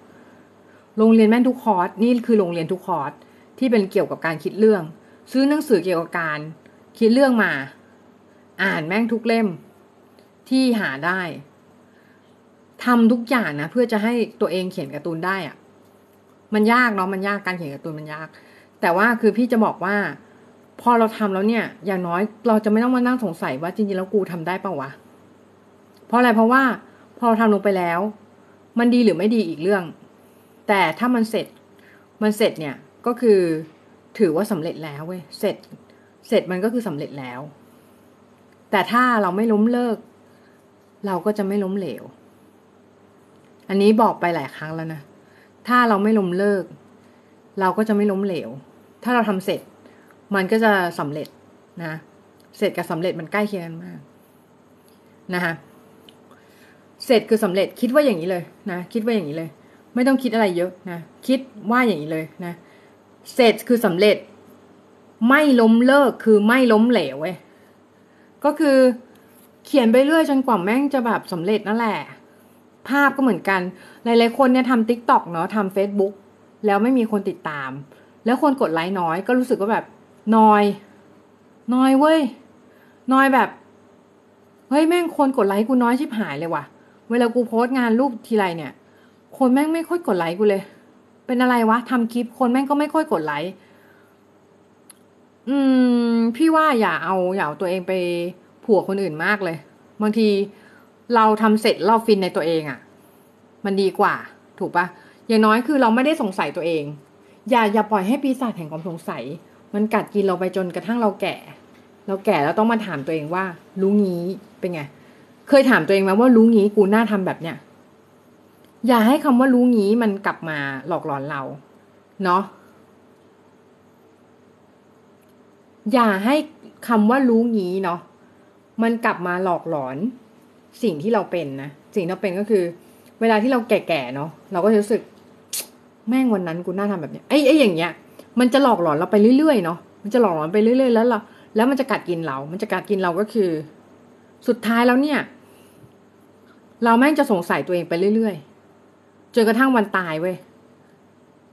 โรงเรียนแม่นทุกคอร์ส นี่คือโรงเรียนทุกคอร์สที่เป็นเกี่ยวกับการคิดเรื่อง ซื้อหนังสือเกี่ยวกับการ คิดเรื่องมา อ่านแม่งทุกเล่ม ที่หาได้ ทำทุกอย่างนะเพื่อจะให้ตัวเองเขียนการ์ตูนได้อะมันยากเนาะมันยากการเขียนการ์ตูนมันยาก แต่ว่าคือพี่จะบอกว่า พอเราทำแล้วเนี่ย อย่างน้อยเราจะไม่ต้องมานั่งสงสัยว่าจริงๆแล้วกูทำได้เปล่าวะเพราะอะไรเพราะว่าพอเราทำลงไปแล้ว มันดีหรือไม่ดีอีกเรื่อง แต่ถ้ามันเสร็จมันเสร็จเนี่ยก็คือถือว่าสำเร็จแล้วเว้ยเสร็จ เสร็จมันก็คือสำเร็จแล้ว แต่ถ้าเราไม่ล้มเลิก เราก็จะไม่ล้มเหลว อันนี้บอกไปหลายครั้งแล้วนะ ถ้าเราไม่ล้มเลิก เราก็จะไม่ล้มเหลว ถ้าเราทำเสร็จ มันก็จะสำเร็จนะ เสร็จกับสำเร็จมันใกล้เคียงกันมากนะคะเสร็จคือสำเร็จคิดว่าอย่างนี้เลยนะ คิดว่าอย่างนี้เลย ไม่ต้องคิดอะไรเยอะนะ คิดว่าอย่างนี้เลยนะ เสร็จคือสำเร็จ ไม่ล้มเลิกคือไม่ล้มเหลวเว้ยก็คือเขียนไปเรื่อยจนกว่าแม่งจะแบบสำเร็จนั่นแหละ ภาพก็เหมือนกัน หลายๆคนเนี่ยทำ TikTok เนาะทำเฟซบุ๊กแล้วไม่มีคนติดตาม แล้วคนกดไลค์น้อยก็รู้สึกว่าแบบนอยนอยเว้ยนอยแบบเฮ้ยแม่งคนกดไลค์กูน้อยชิบหายเลยว่ะ เวลากูโพสต์งานรูปทีไรเนี่ย คนแม่งไม่ค่อยกดไลค์กูเลย เป็นอะไรวะทำคลิปคนแม่งก็ไม่ค่อยกดไลค์อืม พี่ว่าอย่าเอาอย่าเอาตัวเองไปผัวคนอื่นมากเลย บางที เราทำเสร็จเราฟินในตัวเองอะ่ะ มันดีกว่า ถูกปะอย่างน้อยคือเราไม่ได้สงสัยตัวเอง อย่าอย่าปล่อยให้ปีศาจแห่งความสงสัย มันกัดกินเราไปจนกระทั่งเราแก่ เราแก่แล้วต้องมาถามตัวเองว่า รู้งี้เป็นไง เคยถามตัวเองไหมว่ารู้งี้กูน่าทำแบบเนี้ยอย่าให้คำว่ารู้งี้มันกลับมาหลอกหลอนเรา เนาะอย่าให้คำว่ารู้งี้เนาะมันกลับมาหลอกหลอน สิ่งที่เราเป็นนะสิ่งที่เราเป็นก็คือ เวลาที่เราแก่ๆเนาะเราก็จะรู้สึก แม่งวันนั้นกูน่าทำแบบเนี้ยไอ้ไอ้อย่างเงี้ย มันจะหลอกหลอนเราไปเรื่อยๆเนาะมันจะหลอกหลอนไปเรื่อยๆแล้วเราแล้วมันจะกัดกินเรา มันจะกัดกินเราก็คือ สุดท้ายแล้วเนี่ย เราแม่งจะสงสัยตัวเองไปเรื่อยๆจนกระทั่งวันตายเว้ย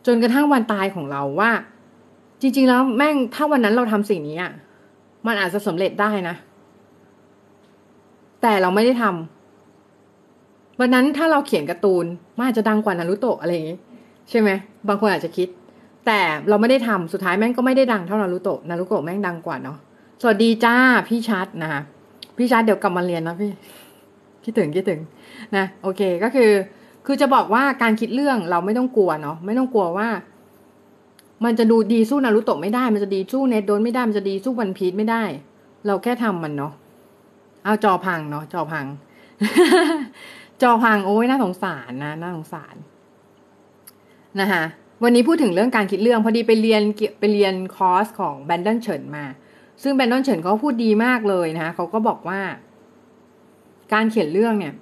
จนกระทั่งวันตายของเราว่า จริง ๆ แล้วแม่งถ้าวันนั้นเราทำสิ่งนี้อะมันอาจจะสำเร็จได้นะ แต่เราไม่ได้ทำวันนั้นถ้าเราเขียนการ์ตูนมันอาจจะดังกว่านารุโตะอะไรอย่างงี้ ใช่ไหมบางคนอาจจะคิด แต่เราไม่ได้ทำสุดท้ายแม่งก็ไม่ได้ดังเท่านารุโตะนารุโตะแม่งดังกว่าเนาะสวัสดีจ้าพี่ชัดนะคะพี่ชัดเดี๋ยวกลับมาเรียนนะพี่คิดถึงคิดถึงนะโอเคก็คือ คือจะบอกว่าการคิดเรื่องเราไม่ต้องกลัวเนาะไม่ต้องกลัวว่า มันจะดูดีสู้นารุโตะไม่ได้ มันจะดีสู้เนตโดนไม่ได้มันจะดีสู้วันพีชไม่ได้ เราแค่ทำมันเนาะ เอาจอพังเนาะจอพัง จอพังโอ้ยน่าสงสารนะน่าสงสารนะคะวันนี้พูดถึงเรื่องการคิดเรื่องพอดีไปเรียนไปเรียนคอร์สของแบนดอนเฉินมา ซึ่งแบนดอนเฉินเขาพูดดีมากเลยนะคะเขาก็บอกว่า การเขียนเรื่องเนี่ย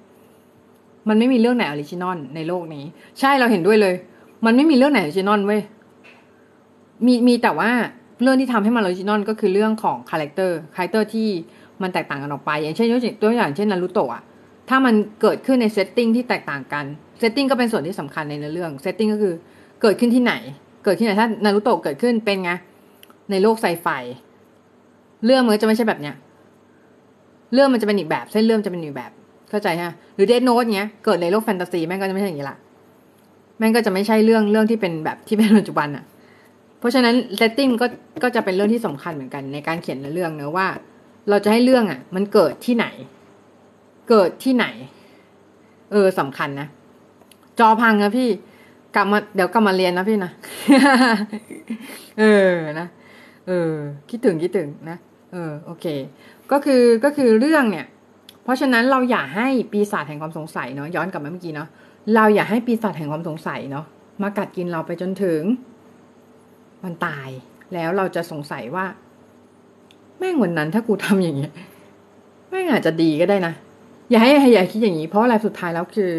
มันไม่มีเรื่องไหน original ในโลกนี้ ใช่เราเห็นด้วยเลย มันไม่มีเรื่องไหน original เว้ยมีมีแต่ว่าเรื่องที่ทำให้มัน original ก็คือเรื่องของ character character ที่ มันแตกต่างกันออกไป อย่างเช่นตัวอย่างเช่นนารูโตะถ้ามันเกิดขึ้นใน setting ที่แตกต่างกัน setting ก็เป็นส่วนที่สำคัญในเรื่อง setting ก็คือเกิดขึ้นที่ไหน เกิดที่ไหนถ้านารูโตะเกิดขึ้นเป็นไงในโลกไซไฟเรื่องมันจะไม่ใช่แบบเนี้ยเรื่องมันจะเป็นอีกแบบเส้นเรื่องจะเป็นอีกแบบเข้าใจฮะหรือ Death Note เนี้ยเกิดในโลกแฟนตาซีแม่งก็จะไม่ใช่อย่างนี้ละแม่งก็จะไม่ใช่เรื่องเรื่องที่เป็นแบบที่เป็นปัจจุบันอะเพราะฉะนั้น setting ก็ก็จะเป็นเรื่องที่สำคัญเหมือนกันในการเขียนเรื่องเนอะว่า เราจะให้เรื่องอะมันเกิดที่ไหน เกิดที่ไหน เออสำคัญนะ จอพังนะพี่ กลับมาเดี๋ยวกลับมาเรียนนะพี่นะ เออนะ เออ คิดถึงคิดถึงนะ เออ โอเค ก็คือก็คือเรื่องเนี่ย เพราะฉะนั้นเราอย่าให้ปีศาจแห่งความสงสัยเนาะย้อนกลับมาเมื่อกี้เนาะ เราอย่าให้ปีศาจแห่งความสงสัยเนาะมากัดกินเราไปจนถึง มันตายแล้วเราจะสงสัยว่า แม่งวันนั้นถ้ากูทำอย่างเงี้ยแม่งอาจจะดีก็ได้นะ อย่าให้อย่าคิดอย่างนี้ เพราะอะไรสุดท้ายแล้วคือ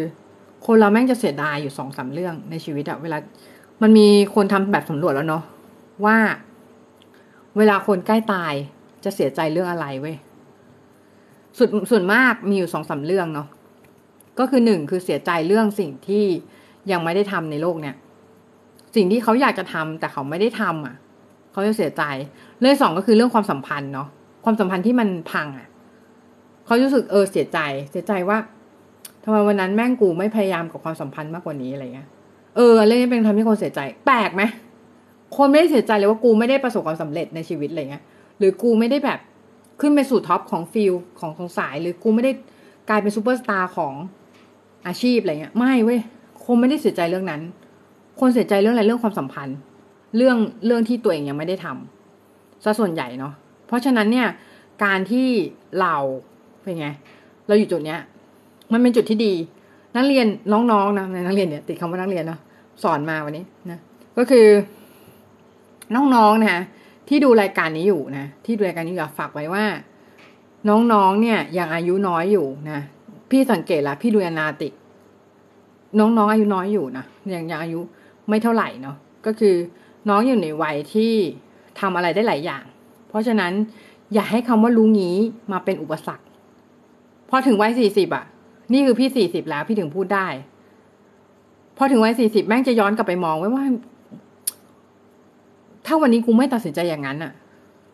คนเราแม่งจะเสียดายอยู่สองสาเรื่องในชีวิตอะเวลา มันมีคนทำแบบสำรวจแล้วเนาะว่า เวลาคนใกล้ตายจะเสียใจเรื่องอะไรเว้ยส่วนส่วนมากมีอยู่สองสาเรื่องเนาะก็คือหนึ่งคือเสียใจเรื่องสิ่งที่ยังไม่ได้ทำในโลกเนี่ย สิ่งที่เขาอยากจะทำแต่เขาไม่ได้ทำอะ เขาจะเสียใจ เรื่องสองก็คือเรื่องความสัมพันธ์เนาะความสัมพันธ์ที่มันพังอะเขารู้สึกเออเสียใจ เสียใจว่าทำไมวันนั้นแม่งกูไม่พยายามกับความสัมพันธ์มากกว่านี้อะไรเงี้ยเออเรื่องนี้เป็นทำให้คนเสียใจ แปลกไหมคนไม่ได้เสียใจเลยว่ากูไม่ได้ประสบความสำเร็จในชีวิตอะไรเงี้ย หรือกูไม่ได้แบบขึ้นไปสู่ท็อปของฟิลของของสาย หรือกูไม่ได้กลายเป็นซูเปอร์สตาร์ของอาชีพอะไรเงี้ย ไม่เว้ยคนไม่ได้เสียใจเรื่องนั้น คนเสียใจเรื่องอะไรเรื่องความสัมพันธ์ เรื่องเรื่องที่ตัวเองยังไม่ได้ทำซะส่วนใหญ่เนาะเพราะฉะนั้นเนี่ยการที่เราเป็นไง เราอยู่จุดเนี้ย มันเป็นจุดที่ดี นักเรียนน้องๆนะนักเรียนเนี่ยติดคำว่านักเรียนเนาะสอนมาวันนี้นะก็คือ น้องๆนะที่ดูรายการนี้อยู่นะที่ดูรายการนี้อยากฝากไว้ว่า น้องๆเนี่ยยังอายุน้อยอยู่นะพี่สังเกตละพี่ดูอนาติน้องๆอายุน้อยอยู่นะยังยังอายุไม่เท่าไหร่เนาะก็คือ น้องอยู่ในวัยที่ทำอะไรได้หลายอย่าง เพราะฉะนั้นอย่าให้คำว่ารู้งี้มาเป็นอุปสรรค พอถึงวัยสี่สิบอะ นี่คือพี่สี่สิบแล้วพี่ถึงพูดได้ พอถึงวัยสี่สิบแม่งจะย้อนกลับไปมองไว้ว่า ถ้าวันนี้กูไม่ตัดสินใจอย่างนั้นอะ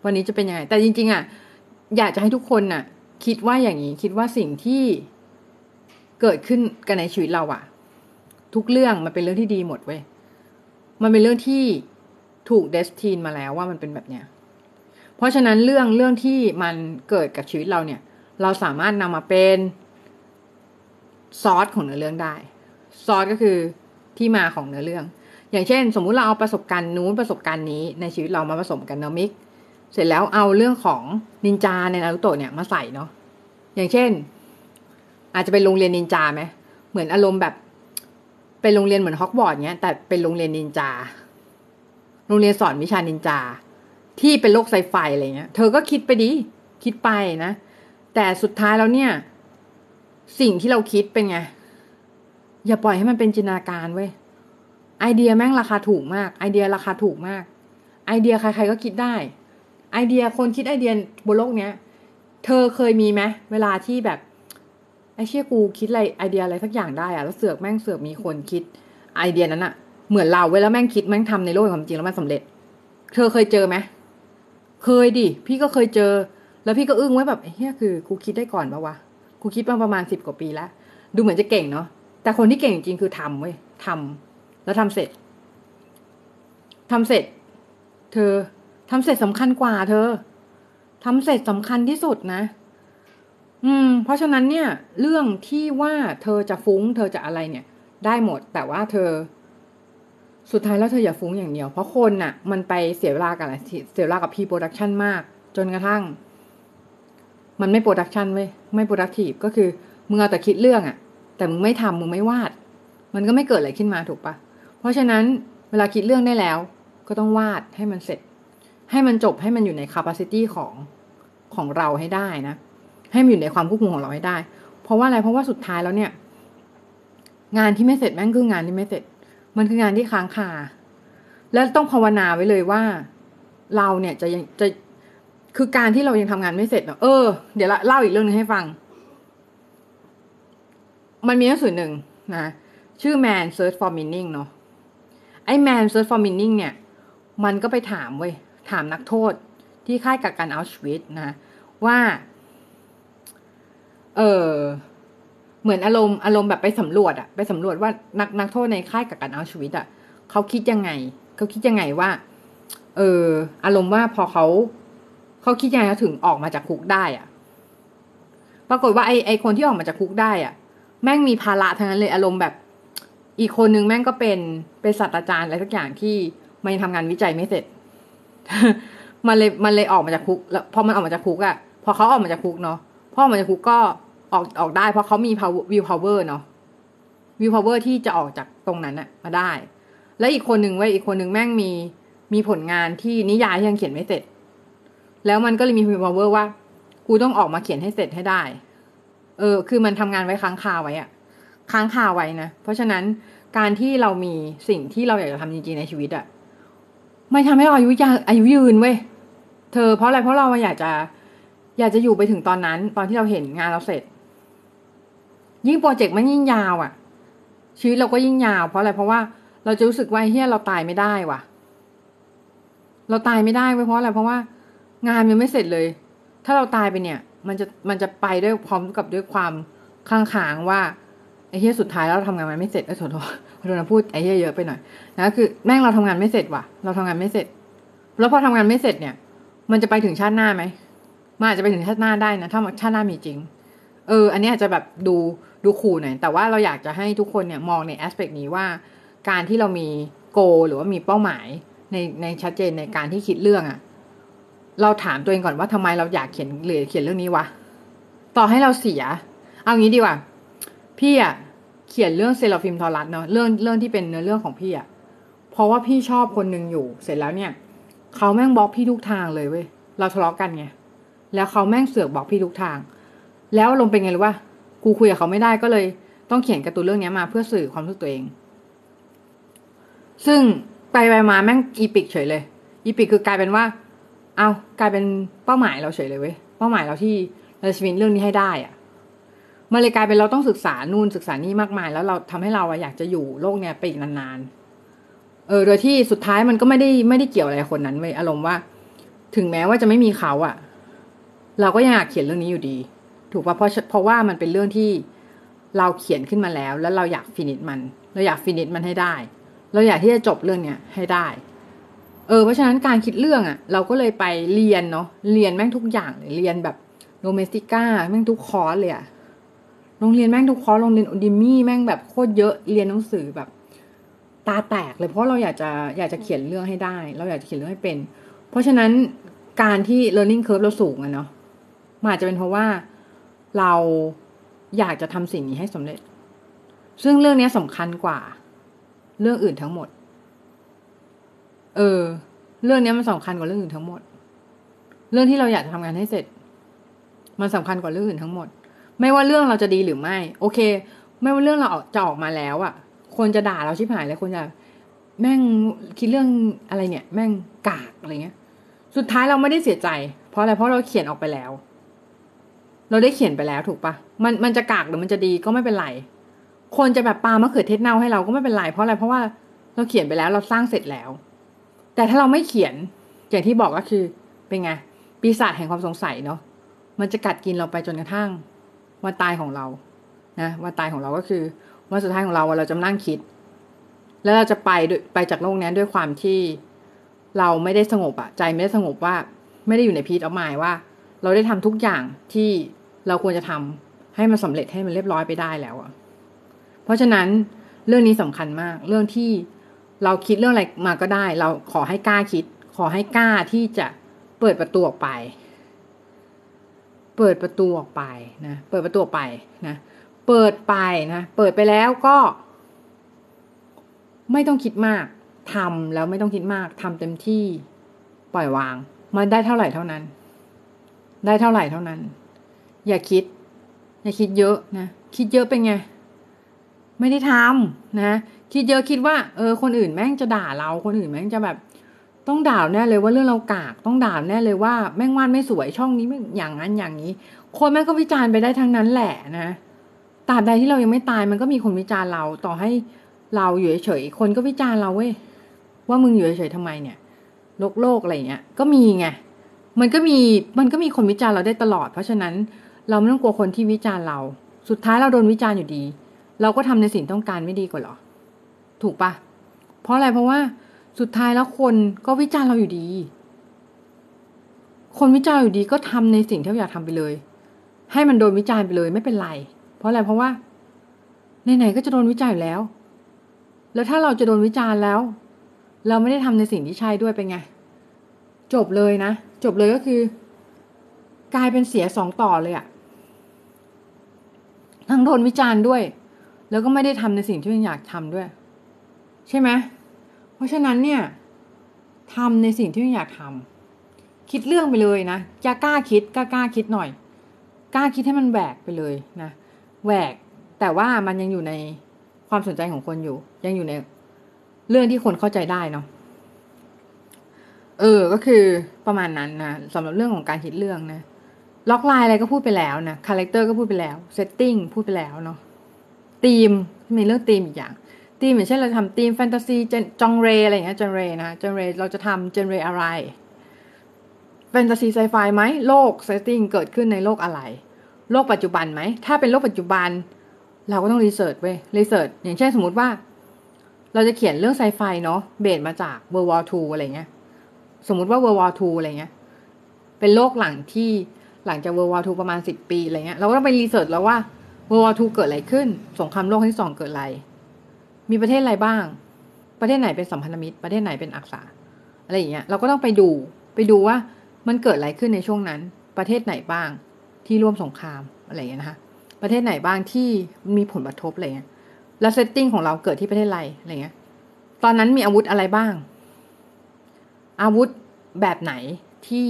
วันนี้จะเป็นยังไง แต่จริง ๆอะอยากจะให้ทุกคนน่ะ คิดว่าอย่างนี้ คิดว่าสิ่งที่เกิดขึ้นกันในชีวิตเราอะ ทุกเรื่องมันเป็นเรื่องที่ดีหมดเว้ยมันเป็นเรื่องที่ ถูกเดสทีนมาแล้วว่ามันเป็นแบบเนี้ย เพราะฉะนั้นเรื่องเรื่องที่มันเกิดกับชีวิตเราเนี่ย เราสามารถนำมาเป็นซอสของเนื้อเรื่องได้ซอสก็คือที่มาของเนื้อเรื่อง อย่างเช่น สมมุติเราเอาประสบการณ์นู้นประสบการณ์นี้ในชีวิตเรามาผสมกันเนาะมิกเสร็จแล้วเอาเรื่องของนินจาในนารูโตะเนี่ยมาใส่เนาะอย่างเช่น อาจจะเป็นโรงเรียนนินจาไหมเหมือนอารมณ์แบบเป็นโรงเรียนเหมือนฮอกวอตส์เนี้ยแต่เป็นโรงเรียนนินจา โรงเรียนสอนวิชานินจา ที่เป็นโลกไซไฟอะไรเงี้ย เธอก็คิดไปดิ คิดไปนะ แต่สุดท้ายแล้วเนี่ย สิ่งที่เราคิดเป็นไง อย่าปล่อยให้มันเป็นจินตนาการเว้ย ไอเดียแม่งราคาถูกมาก ไอเดียราคาถูกมาก ไอเดียใครๆก็คิดได้ ไอเดียคนคิดไอเดียบนโลกเนี้ย เธอเคยมีไหมเวลาที่แบบไอเชี่ยกูคิดอะไรไอเดียอะไรสักอย่างได้อะแล้วเสือกแม่งเสือกมีคนคิดไอเดียนั้นอะ เหมือนเราเวลาแม่งคิดแม่งทำในโลกความจริงแล้วมันสำเร็จ เธอเคยเจอไหมเคยดิพี่ก็เคยเจอ แล้วพี่ก็อึ้งไว้แบบเฮียคือกูคิดได้ก่อนปะวะกูคิดมาประมาณสิบกว่าปีแล้วดูเหมือนจะเก่งเนาะแต่คนที่เก่งจริงคือทำเว้ยทำแล้วทำเสร็จทำเสร็จ เธอทำเสร็จสำคัญกว่า เธอทำเสร็จสำคัญที่สุดนะ อืม เพราะฉะนั้นเนี่ย เรื่องที่ว่าเธอจะฟุ้ง เธอจะอะไรเนี่ย ได้หมด แต่ว่าเธอ สุดท้ายแล้วเธออย่าฟุ้งอย่างเดียว เพราะคนน่ะ มันไปเสียเวลากับอะไรเสียเวลากับ pre-production มาก จนกระทั่ง มันไม่ production เว้ยไม่ productive ก็คือมึงเอาแต่คิดเรื่องอะแต่มึงไม่ทำมึงไม่วาด มันก็ไม่เกิดอะไรขึ้นมาถูกปะเพราะฉะนั้นเวลาคิดเรื่องได้แล้ว ก็ต้องวาดให้มันเสร็จ ให้มันจบให้มันอยู่ใน capacity ของของเราให้ได้นะ ให้มันอยู่ในความควบคุมของเราให้ได้ เพราะว่าอะไรเพราะว่าสุดท้ายแล้วเนี่ย งานที่ไม่เสร็จแม่งคืองานที่ไม่เสร็จ มันคืองานที่ค้างคาและต้องภาวนาไว้เลยว่า เราเนี่ยจะยังจะคือการที่เรายังทำงานไม่เสร็จเนาะเออเดี๋ยวเล่าอีกเรื่องนึงให้ฟัง มันมีหนังสือหนึ่งนะชื่อ Man Search for Meaning เนาะไอ้ Man Search for Meaning เนี่ย มันก็ไปถามเว้ยถามนักโทษที่ค่ายกักกันอัลชวิตนะว่า เออ เหมือนอารมณ์อารมณ์แบบไปสำรวจอะไปสำรวจว่านักนักโทษในค่ายกักกันเอัลชวิตอะเขาคิดยังไง เขาคิดยังไงว่า เออ อารมณ์ว่าพอเขาเขาคิดยังไงถึงออกมาจากคุกได้อะปรากฏว่าไอไอคนที่ออกมาจากคุกได้อะแม่งมีภาระทั้งนั้นเลยอารมณ์แบบ อีกคนนึงแม่งก็เป็นเป็นศาสตราจารย์อะไรสักอย่างที่มันยังทำงานวิจัยไม่เสร็จ มันเลยมันเลยออกมาจากคุก แล้วพอมันออกมาจากคุกอะพอเขาออกมาจากคุกเนาะพอออกมาจากคุกก็ ออกออกได้เพราะเขามี power view power เนาะ view power ที่จะออกจากตรงนั้นอะมาได้ แล้วอีกคนหนึ่งไว้อีกคนหนึ่งแม่งมีมีผลงานที่นิยายที่ยังเขียนไม่เสร็จ แล้วมันก็เลยมี view power ว่า กูต้องออกมาเขียนให้เสร็จให้ได้ เออ คือมันทำงานไว้ค้างคาไว้อะค้างคาไว้นะ เพราะฉะนั้นการที่เรามีสิ่งที่เราอยากจะทำจริงๆในชีวิตอะไม่ทำให้เราอายุยาอายุยืนเว้ยเธอเพราะอะไรเพราะเราอยากจะ อยากจะอยู่ไปถึงตอนนั้น ตอนที่เราเห็นงานเราเสร็จ ยิ่งโปรเจกต์มันยิ่งยาวอะชีวิตเราก็ยิ่งยาว เพราะอะไรเพราะว่าเราจะรู้สึกว่าเฮียเราตายไม่ได้ว่ะ เราตายไม่ได้เว้ยเพราะอะไรเพราะว่า งานมันไม่เสร็จเลย ถ้าเราตายไปเนี่ย มันจะมันจะไปด้วยพร้อมกับด้วยความข้างขางว่าไอ้เฮียสุดท้ายแล้วเราทำงานมันไม่เสร็จไอ้โถโถโถนะพูดไอ้เฮียเยอะไปหน่อยนะคือแม่งเราทำงานไม่เสร็จว่ะ เราทำงานไม่เสร็จ แล้วพอทำงานไม่เสร็จเนี่ย มันจะไปถึงชาติหน้าไหมมันอาจจะไปถึงชาติหน้าได้นะถ้าชาติหน้ามีจริง เออ อันนี้อาจจะแบบดู ดูขู่หน่อยแต่ว่าเราอยากจะให้ทุกคนเนี่ยมองในแอสเปกนี้ว่าการที่เรามี goal หรือว่ามีเป้าหมายในในชัดเจนในการที่คิดเรื่องอะเราถามตัวเองก่อนว่าทำไมเราอยากเขียนหรือเขียนเรื่องนี้วะต่อให้เราเสีย เอางี้ดีกว่าพี่อะเขียนเรื่องเซลฟิมทอรัสเนาะเรื่องเรื่องที่เป็นเนื้อเรื่องของพี่อะเพราะว่าพี่ชอบคนหนึ่งอยู่เสร็จแล้วเนี่ยเขาแม่งบล็อกพี่ทุกทางเลยเว้ยเราทะเลาะกันไงแล้วเขาแม่งเสือกบล็อกพี่ทุกทาง แล้วลงเป็นไงรู้ว่า กูคุยกับเขาไม่ได้ก็เลยต้องเขียนการ์ตูนเรื่องนี้มาเพื่อสื่อความรู้สึกตัวเอง ซึ่งไปไปมาแม่งอีปิกเฉยเลย อีปิกคือกลายเป็นว่า เอากลายเป็นเป้าหมายเราเฉยเลยเว้ย เป้าหมายเราที่เราจะวินเรื่องนี้ให้ได้อะมันเลยกลายเป็นเราต้องศึกษานู่นศึกษานี่มากมาย แล้วเราทำให้เราอยากจะอยู่โลกเนี้ยไปอีกนานๆ เออ โดยที่สุดท้ายมันก็ไม่ได้ไม่ได้เกี่ยวอะไรคนนั้นเว้ย อารมณ์ว่า ถึงแม้ว่าจะไม่มีเขาอะเราก็ยังอยากเขียนเรื่องนี้อยู่ดี ถูกปะเพราะเพราะว่ามันเป็นเรื่องที่เราเขียนขึ้นมาแล้ว แล้วเราอยาก finish มัน เราอยาก finish มันให้ได้ เราอยากที่จะจบเรื่องเนี้ยให้ได้ เออเพราะฉะนั้นการคิดเรื่องอะ่ะ เราก็เลยไปเรียนเนาะเรียนแม่งทุกอย่างเลยเรียนแบบ Domestika แม่งทุกคอร์สเลยอะโรงเรียนแม่งทุกคอร์สโรงเรียน Udemy แม่งแบบโคตรเยอะเรียนหนังสือแบบตาแตกเลยเพราะเราอยากจะอยากจะเขียนเรื่องให้ได้ เราอยากจะเขียนเรื่องให้เป็น เพราะฉะนั้นการที่ learning curve เราสูงอะเนาะมันอาจจะเป็นเพราะว่า เราอยากจะทำสิ่งนี้ให้สำเร็จ ซึ่งเรื่องนี้สำคัญกว่า เรื่องอื่นทั้งหมด เออ เรื่องนี้มันสำคัญกว่าเรื่องอื่นทั้งหมด เรื่องที่เราอยากจะทำงานให้เสร็จ มันสำคัญกว่าเรื่องอื่นทั้งหมด ไม่ว่าเรื่องเราจะดีหรือไม่ โอเค ไม่ว่าเรื่องเราจะออกมาแล้วอะคนจะด่าเราชิบหายเลยคนจะแม่งคิดเรื่องอะไรเนี่ย แม่งกากอะไรเงี้ย สุดท้ายเราไม่ได้เสียใจ เพราะอะไรเพราะเราเขียนออกไปแล้ว เราได้เขียนไปแล้วถูกปะมันมันจะกากหรือมันจะดีก็ไม่เป็นไร คนจะแบบปามะเขือเทศเน่าให้เราก็ไม่เป็นไรเพราะอะไรเพราะว่าเราเขียนไปแล้วเราสร้างเสร็จแล้ว แต่ถ้าเราไม่เขียนอย่างที่บอกก็คือเป็นไงปีศาจแห่งความสงสัยเนาะมันจะกัดกินเราไปจนกระทั่งวันตายของเรานะวันตายของเราก็คือวันสุดท้ายของเราเราจะนั่งคิด แล้วเราจะไปไปจากโลกนี้ด้วยความที่เราไม่ได้สงบอะใจไม่ได้สงบว่า ไม่ได้อยู่ในพีทออฟมายว่า เราได้ทำทุกอย่างที่ เราควรจะทำให้มันสำเร็จให้มันเรียบร้อยไปได้แล้วอะเพราะฉะนั้นเรื่องนี้สำคัญมาก เรื่องที่เราคิดเรื่องอะไรมาก็ได้ เราขอให้กล้าคิด ขอให้กล้าที่จะเปิดประตูออกไป เปิดประตูออกไปนะเปิดประตูออกไปนะเปิดไปนะเปิดไปแล้วก็ ไม่ต้องคิดมากทำแล้วไม่ต้องคิดมากทำเต็มที่ปล่อยวาง มันได้เท่าไหร่เท่านั้น ได้เท่าไหร่เท่านั้น อย่าคิด อย่าคิดเยอะนะ คิดเยอะเป็นไง ไม่ได้ทำนะ คิดเยอะคิดว่า เออ คนอื่นแม่งจะด่าเรา คนอื่นแม่งจะแบบ ต้องด่าแน่เลยว่าเรื่องเรากาก ต้องด่าแน่เลยว่าแม่งวาดไม่สวยช่องนี้ไม่อย่างนั้นอย่างนี้ คนแม่งก็วิจารณ์ไปได้ทั้งนั้นแหละนะตราบใดที่เรายังไม่ตายมันก็มีคนวิจารณ์เราต่อให้เราอยู่เฉยๆคนก็วิจารณ์เราเว้ยว่ามึงอยู่เฉยๆทำไมเนี่ยโลกโลกอะไรเงี้ยก็มีไงมันก็มีมันก็มีคนวิจารณ์เราได้ตลอด เพราะฉะนั้น เราไม่ต้องกลัวคนที่วิจารณ์เรา สุดท้ายเราโดนวิจารณ์อยู่ดี เราก็ทำในสิ่งต้องการไม่ดีกว่าหรอ ถูกปะเพราะอะไรเพราะว่าสุดท้ายแล้วคนก็วิจารณ์เราอยู่ดี คนวิจารณ์อยู่ดีก็ทำในสิ่งที่เราอยากทำไปเลย ให้มันโดนวิจารณ์ไปเลยไม่เป็นไร เพราะอะไรเพราะว่าไหนๆก็จะโดนวิจารณ์อยู่แล้ว แล้วถ้าเราจะโดนวิจารณ์แล้ว เราไม่ได้ทำในสิ่งที่ใช่ด้วยเป็นไง จบเลยนะ จบเลยก็คือ กลายเป็นเสียสองต่อเลยอะ ทั้งโดนวิจารณ์ด้วย แล้วก็ไม่ได้ทำในสิ่งที่อยากทำด้วย ใช่ไหมเพราะฉะนั้นเนี่ยทำในสิ่งที่อยากทำคิดเรื่องไปเลยนะอย่ากล้าคิดกล้ากล้าคิดหน่อย กล้าคิดให้มันแหวกไปเลยนะแหวกแต่ว่ามันยังอยู่ในความสนใจของคนอยู่ ยังอยู่ในเรื่องที่คนเข้าใจได้เนาะเออ ก็คือประมาณนั้นนะสำหรับเรื่องของการคิดเรื่องนะ logline อะไรก็พูดไปแล้วนะ character ก็พูดไปแล้ว setting พูดไปแล้วเนาะธีมมีเรื่องธีมอีกอย่างธีมอย่างเช่นเราทำธีมแฟนตาซี genre อะไรอย่างเงี้ย genre นะ genre เราจะทำ genre อะไรแฟนตาซีไซไฟไหมโลก setting เกิดขึ้นในโลกอะไร โลกปัจจุบันไหมถ้าเป็นโลกปัจจุบัน เราก็ต้อง research เว้ย research อย่างเช่นสมมติว่า เราจะเขียนเรื่องไซไฟเนาะ base มาจาก World War II อะไรเงี้ย สมมติว่า World War II อะไรเงี้ย เป็นโลกหลังที่ หลังจาก World War II ประมาณสิบปีอะไรเงี้ยเราก็ต้องไป research แล้วว่า World War II เกิดอะไรขึ้น สงครามโลกครั้งที่สองเกิดอะไร มีประเทศอะไรบ้าง ประเทศไหนเป็นสัมพันธมิตร ประเทศไหนเป็นอักษะอะไรอย่างเงี้ยเราก็ต้องไปดูไปดูว่ามันเกิดอะไรขึ้นในช่วงนั้น ประเทศไหนบ้างที่ร่วมสงครามอะไรอย่างเงี้ยนะคะประเทศไหนบ้างที่มีผลกระทบอะไรเงี้ยแล้ว setting ของเราเกิดที่ประเทศอะไรอะไรเงี้ยตอนนั้นมีอาวุธอะไรบ้าง อาวุธแบบไหนที่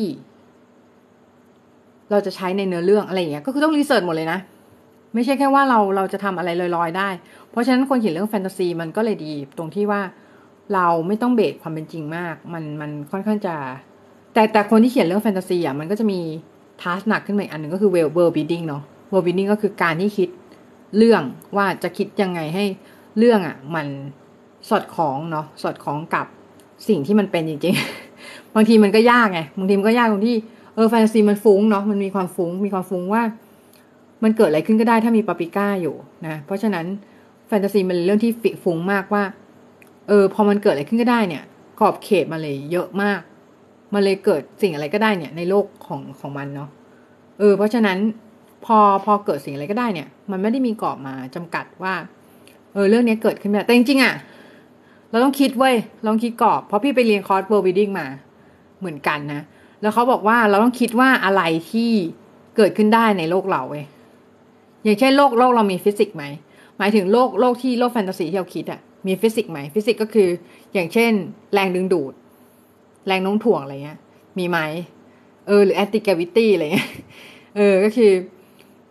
เราจะใช้ในเนื้อเรื่องอะไรอย่างเงี้ยก็คือต้อง research หมดเลยนะ ไม่ใช่แค่ว่าเราเราจะทำอะไรลอยๆได้ เพราะฉะนั้นคนเขียนเรื่องแฟนตาซีมันก็เลยดีตรงที่ว่าเราไม่ต้อง base ความเป็นจริงมาก มันมันค่อนข้างจะ แต่แต่คนที่เขียนเรื่องแฟนตาซีอะมันก็จะมี task หนักขึ้นมาอีกอันหนึ่งก็คือ world world building เนาะ world building ก็คือการที่คิดเรื่องว่าจะคิดยังไงให้เรื่องอะ มันสอดคล้องเนาะสอดคล้องกับสิ่งที่มันเป็นจริง ๆ บางทีมันก็ยากไงบางทีมันก็ยากตรงที่ เออแฟนตาซีมันฟุ้งเนาะมันมีความฟุ้งมีความฟุ้งว่า มันเกิดอะไรขึ้นก็ได้ถ้ามีปาปิก้าอยู่นะเพราะฉะนั้นแฟนตาซีมันเรื่องที่ฟิฟุ้งมากว่าเออพอมันเกิดอะไรขึ้นก็ได้เนี่ย ขอบเขตมาเลยเยอะมาก มันเลยเกิดสิ่งอะไรก็ได้เนี่ย ในโลกของของมันเนาะเออ เพราะฉะนั้นพอพอเกิดสิ่งอะไรก็ได้เนี่ย มันไม่ได้มีกรอบมาจำกัดว่า เออเรื่องนี้เกิดขึ้นแบบแต่จริงๆอะ่ะเราต้องคิดเว้ยเราต้องคิดกรอบเพราะพี่ไปเรียนคอร์ส world building มาเหมือนกันนะ แล้วเขาบอกว่าเราต้องคิดว่าอะไรที่เกิดขึ้นได้ในโลกเราเว้ยอย่างเช่นโลกโลกเรามีฟิสิกส์ไหมหมายถึงโลกโลกที่โลกแฟนตาซีที่เราคิดอะมีฟิสิกส์ไหมฟิสิกส์ก็คือ อย่างเช่น แรงดึงดูด แรงโน้มถ่วงอะไรเงี้ย มีไหมเออหรือ antigravity อะไรเงี้ยเออก็คือ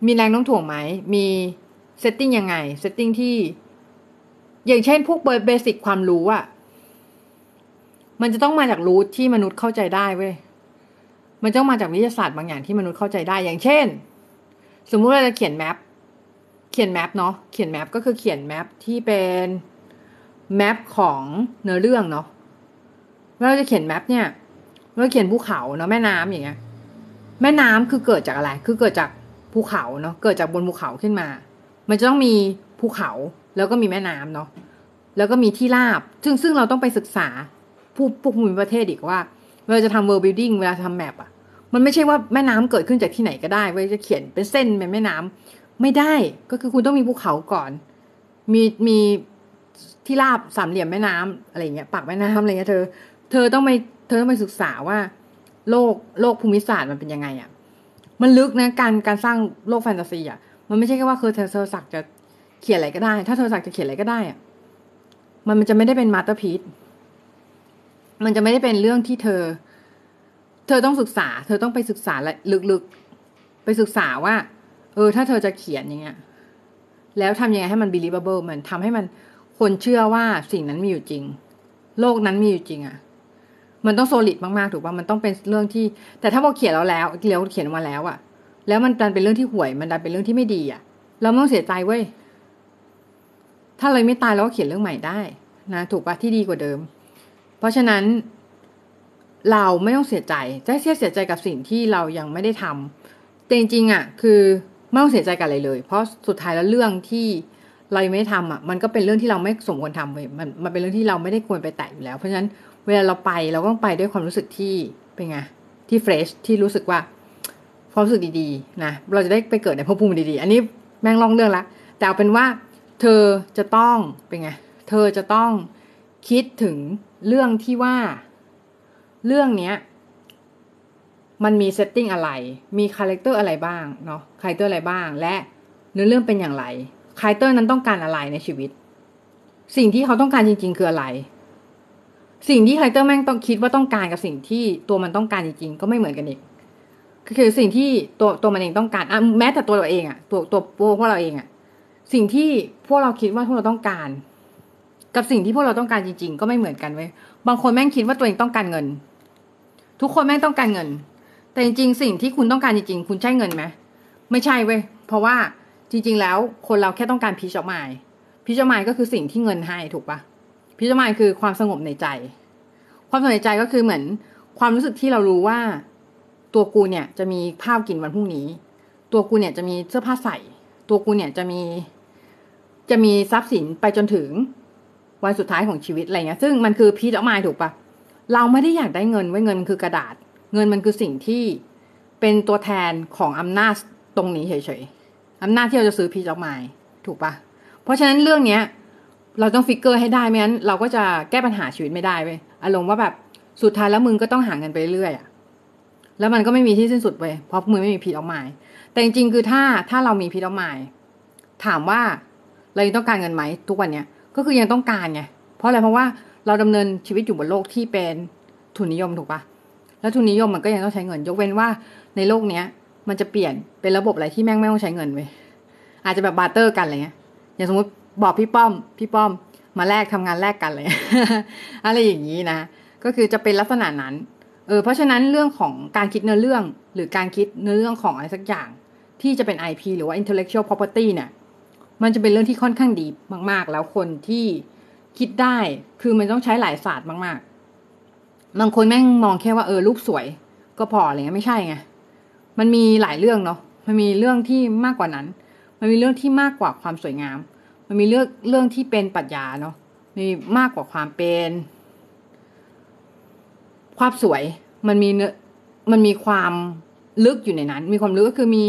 มีแรงโน้มถ่วงไหมมี setting ยังไง setting ที่ อย่างเช่น พวก basic ความรู้อะมันจะต้องมาจากรู้ที่มนุษย์เข้าใจได้เว้ย มันต้องมาจากวิทยาศาสตร์บางอย่างที่มนุษย์เข้าใจได้อย่างเช่น สมมุติเราจะเขียน map เขียน map เนาะเขียน map ก็คือเขียน map ที่เป็นmap ของเนื้อเรื่องเนาะเราจะเขียน map เนี่ยเราเขียนภูเขาเนาะแม่น้ำอย่างเงี้ย แม่น้ำคือเกิดจากอะไร คือเกิดจากภูเขาเนาะเกิดจากบนภูเขาขึ้นมา มันจะต้องมีภูเขาแล้วก็มีแม่น้ำเนาะแล้วก็มีที่ราบ ซึ่งซึ่งเราต้องไปศึกษาผู้ผู้ภูมิประเทศอีกว่าเวลาจะทำ world building เวลาทำ map อะ มันไม่ใช่ว่าแม่น้ำเกิดขึ้นจากที่ไหนก็ได้เว้ยจะเขียนเป็นเส้นเป็นแม่น้ำไม่ได้ก็คือคุณต้องมีภูเขาก่อน มีมีที่ราบสามเหลี่ยมแม่น้ำอะไรเงี้ยปากแม่น้ำอะไรเงี้ยเธอ เธอต้องไปเธอต้องไปศึกษาว่า โลกโลกภูมิศาสตร์มันเป็นยังไงอะ่ะมันลึกนะการการสร้างโลกแฟนตาซีอะมันไม่ใช่แค่ว่าคือเธอเธอสักจะเขียนอะไรก็ได้ ถ้าเธอสักจะเขียนอะไรก็ได้อะมันมันจะไม่ได้เป็น masterpiece มันจะไม่ได้เป็นเรื่องที่เธอ เธอต้องศึกษา เธอต้องไปศึกษาละลึกๆ ไปศึกษาว่า เออ ถ้าเธอจะเขียนอย่างเงี้ย แล้วทำยังไงให้มัน believable มันทำให้มันคนเชื่อว่าสิ่งนั้นมีอยู่จริง โลกนั้นมีอยู่จริงอะ่ะ มันต้องโซลิดมากๆ ถูกป่ะ มันต้องเป็นเรื่องที่ แต่ถ้าพอเขียนแล้วแล้วเลี้ยวเขียนมาแล้วอะ่ะ แล้วมันดันเป็นเรื่องที่ห่วย มันดันเป็นเรื่องที่ไม่ดีอะ่ะ เราไม่ต้องเสียใจเว้ย ถ้าเลยไม่ตายเราก็เขียนเรื่องใหม่ได้นะ ถูกป่ะที่ดีกว่าเดิม เพราะฉะนั้น เราไม่ต้องเสียใจจะเสียเสียใจกับสิ่งที่เรายังไม่ได้ทำแต่จริงๆอะคือไม่ต้องเสียใจกับอะไรเลย เพราะสุดท้ายแล้วเรื่องที่เราไม่ได้ทำอะมันก็เป็นเรื่องที่เราไม่สมควรทำเลยมันมันเป็นเรื่องที่เราไม่ได้ควรไปแตะอยู่แล้ว เพราะฉะนั้นเวลาเราไปเราก็ต้องไปด้วยความรู้สึกที่เป็นไงที่เฟรชที่รู้สึกว่าความรู้สึกดีๆนะเราจะได้ไปเกิดในภพภูมิดีๆ อันนี้แม่งลองเรื่องละแต่เอาเป็นว่าเธอจะต้องเป็นไงเธอจะต้องคิดถึงเรื่องที่ว่า เรื่องเนี้ยมันมี setting อะไร มี character อะไรบ้างเนาะ character อะไรบ้าง และเนื้อเรื่องเป็นอย่างไร character นั้นต้องการอะไรในชีวิต สิ่งที่เขาต้องการจริง ๆ คืออะไร สิ่งที่ character แม่งต้องคิดว่าต้องการกับสิ่งที่ตัวมันต้องการจริง ๆ ก็ไม่เหมือนกันอีกก็คือสิ่งที่ตัวตัวมันเองต้องการอะแม้แต่ตัวเราเองอะ ตัวตัวพวกเราเองอะ สิ่งที่พวกเราคิดว่าพวกเราต้องการ กับสิ่งที่พวกเราต้องการจริง ๆ ก็ไม่เหมือนกันเว้ย บางคนแม่งคิดว่าตัวเองต้องการเงิน ทุกคนแม่งต้องการเงิน แต่จริงๆ สิ่งที่คุณต้องการจริงๆ คุณใช่เงินไหมไม่ใช่เว้ยเพราะว่าจริง ๆ แล้วคนเราแค่ต้องการพีชออมายพีชออมายก็คือสิ่งที่เงินให้ถูกปะพีชออมายคือความสงบในใจ ความสงบในใจก็คือเหมือนความรู้สึกที่เรารู้ว่า ตัวกูเนี่ยจะมีข้าวกินวันพรุ่งนี้ ตัวกูเนี่ยจะมีเสื้อผ้าใส่ ตัวกูเนี่ยจะมี จะมีทรัพย์สินไปจนถึงวันสุดท้ายของชีวิตอะไรเงี้ย ซึ่งมันคือพีชออมายถูกปะ เราไม่ได้อยากได้เงินไว้เงินมันคือกระดาษ เงินมันคือสิ่งที่เเป็นตัวแทนของอำนาจตรงนี้เฉยๆอำนาจที่เราจะซื้อพีจอกไม้ถูกปะเพราะฉะนั้นเรื่องเนี้ย เราต้องฟิกเกอร์ให้ได้ไม่งั้นเราก็จะแก้ปัญหาชีวิตไม่ได้เว้ยอารมณ์ว่าแบบสุดท้ายแล้วมึงก็ต้องหาเงินไปเรื่อยอะแล้วมันก็ไม่มีที่สิ้นสุดเว้ยเพราะมึงไม่มีพีจอกไม้แต่จริงๆคือถ้าถ้าเรามีพีจอกไม้ถามว่าเรายังต้องการเงินไหมทุกวันเนี้ยก็คือยังต้องการไงเพราะอะไรเพราะว่า เราดำเนินชีวิตอยู่บนโลกที่เป็นทุนนิยมถูกปะแล้วทุนนิยมมันก็ยังต้องใช้เงิน ยกเว้นว่าในโลกเนี้ย มันจะเปลี่ยนเป็นระบบอะไรที่แม่งไม่ต้องใช้เงินเว้ยอาจจะแบบ barter กันอะไรเงี้ยอย่างสมมติบอกพี่ป้อม พี่ป้อมมาแลกทำงานแลกกันเลยอะไรอย่างนี้นะก็คือจะเป็นลักษณะนั้นเออเพราะฉะนั้นเรื่องของการคิดเนื้อเรื่องหรือการคิดเนื้อเรื่องของอะไรสักอย่าง ที่จะเป็น IP หรือว่า intellectual property เนี่ยมันจะเป็นเรื่องที่ค่อนข้างดีมาก ๆ แล้วคนที่ คิดได้คือมันต้องใช้หลายศาสตร์มากๆ บางคนแม่งมองแค่ว่าเออรูปสวย ก็พออะไรเงี้ยไม่ใช่ไงมันมีหลายเรื่องเนาะมันมีเรื่องที่มากกว่านั้น มันมีเรื่องที่มากกว่าความสวยงาม มันมีเรื่องเรื่องที่เป็นปรัชญาเนาะมีมากกว่าความเป็น ความสวยมันมีเนื้อมันมีความลึกอยู่ในนั้น มีความลึกก็คือมี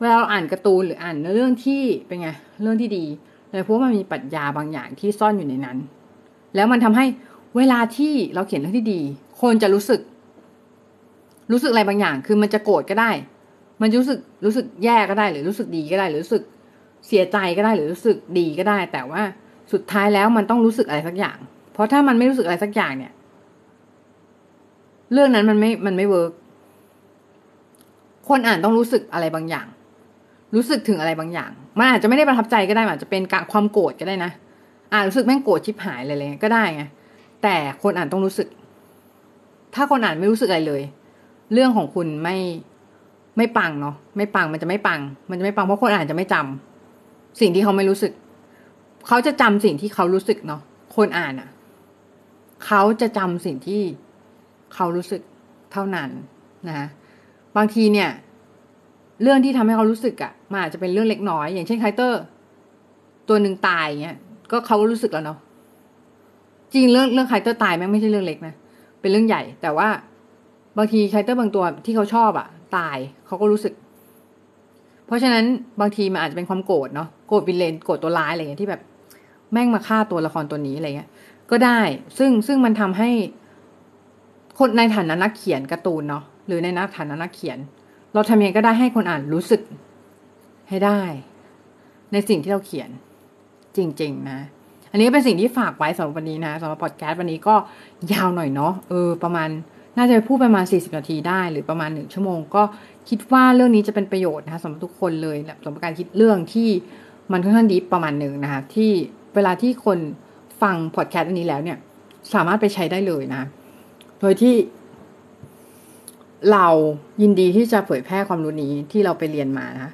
เวลาเราอ่านการ์ตูนหรืออ่านเรื่องที่เป็นไงเรื่องที่ดี เลยเพราะมันมีปรัชญาบางอย่างที่ซ่อนอยู่ในนั้น แล้วมันทำให้เวลาที่เราเขียนเรื่องที่ดี คนจะรู้สึก รู้สึกอะไรบางอย่าง คือมันจะโกรธก็ได้ มันรู้สึกรู้สึกแย่ก็ได้ หรือรู้สึกดีก็ได้ หรือรู้สึกเสียใจก็ได้ หรือรู้สึกดีก็ได้ แต่ว่าสุดท้ายแล้วมันต้องรู้สึกอะไรสักอย่าง เพราะถ้ามันไม่รู้สึกอะไรสักอย่างเนี่ย เรื่องนั้นมันไม่ มันไม่เวิร์กคนอ่านต้องรู้สึกอะไรบางอย่าง รู้สึกถึงอะไรบางอย่าง มันอาจจะไม่ได้ประทับใจก็ได้อาจจะเป็นการความโกรธก็ได้นะอ่านรู้สึกแม่งโกรธชิบหายอะไรเลยก็ได้ไงแต่คนอ่านต้องรู้สึก ถ้าคนอ่านไม่รู้สึกอะไรเลย เรื่องของคุณไม่ไม่ปังเนาะไม่ปังมันจะไม่ปัง มันจะไม่ปังเพราะคนอ่านจะไม่จำสิ่งที่เขาไม่รู้สึก เขาจะจำสิ่งที่เขารู้สึกเนาะคนอ่านอะ่ะ เขาจะจำสิ่งที่เขารู้สึกเท่านั้นนะบางทีเนี่ย เรื่องที่ทำให้เขารู้สึกอะ่ะมันอาจจะเป็นเรื่องเล็กน้อย อย่างเช่นไคเตอร์ ตัวหนึ่งตายเงี้ย ก็เขารู้สึกแล้วเนาะจริงเรื่องเรื่อง character ตายแม่งไม่ใช่เรื่องเล็กนะเป็นเรื่องใหญ่ แต่ว่าบางที character บางตัวที่เขาชอบอะ่ะตายเขาก็รู้สึก เพราะฉะนั้นบางทีมันอาจจะเป็นความโกรธเนาะโกรธ villain โกรธตัวร้ายอะไรเงี้ยที่แบบ แม่งมาฆ่าตัวละครตัวนี้อะไรเงี้ย ก็ได้ ซึ่งซึ่งมันทำให้ คนในฐานะนักเขียนการ์ตูนเนาะหรือในฐานะนักเขียน เราทำยังไงก็ได้ให้คนอ่านรู้สึกให้ได้ ในสิ่งที่เราเขียน จริง ๆ นะ อันนี้เป็นสิ่งที่ฝากไว้สำหรับวันนี้นะสำหรับพอดแคสต์วันนี้ก็ยาวหน่อยเนาะเออประมาณน่าจะพูดประมาณ 40 นาทีได้ หรือประมาณหนึ่งชั่วโมง ก็คิดว่าเรื่องนี้จะเป็นประโยชน์นะคะสำหรับทุกคนเลยสำหรับการคิดเรื่องที่มันค่อนข้างดีประมาณหนึ่งนะคะที่เวลาที่คนฟังพอดแคสต์อันนี้แล้วเนี่ย สามารถไปใช้ได้เลยนะ โดยที่ เรายินดีที่จะเผยแพร่ความรู้นี้ที่เราไปเรียนมานะ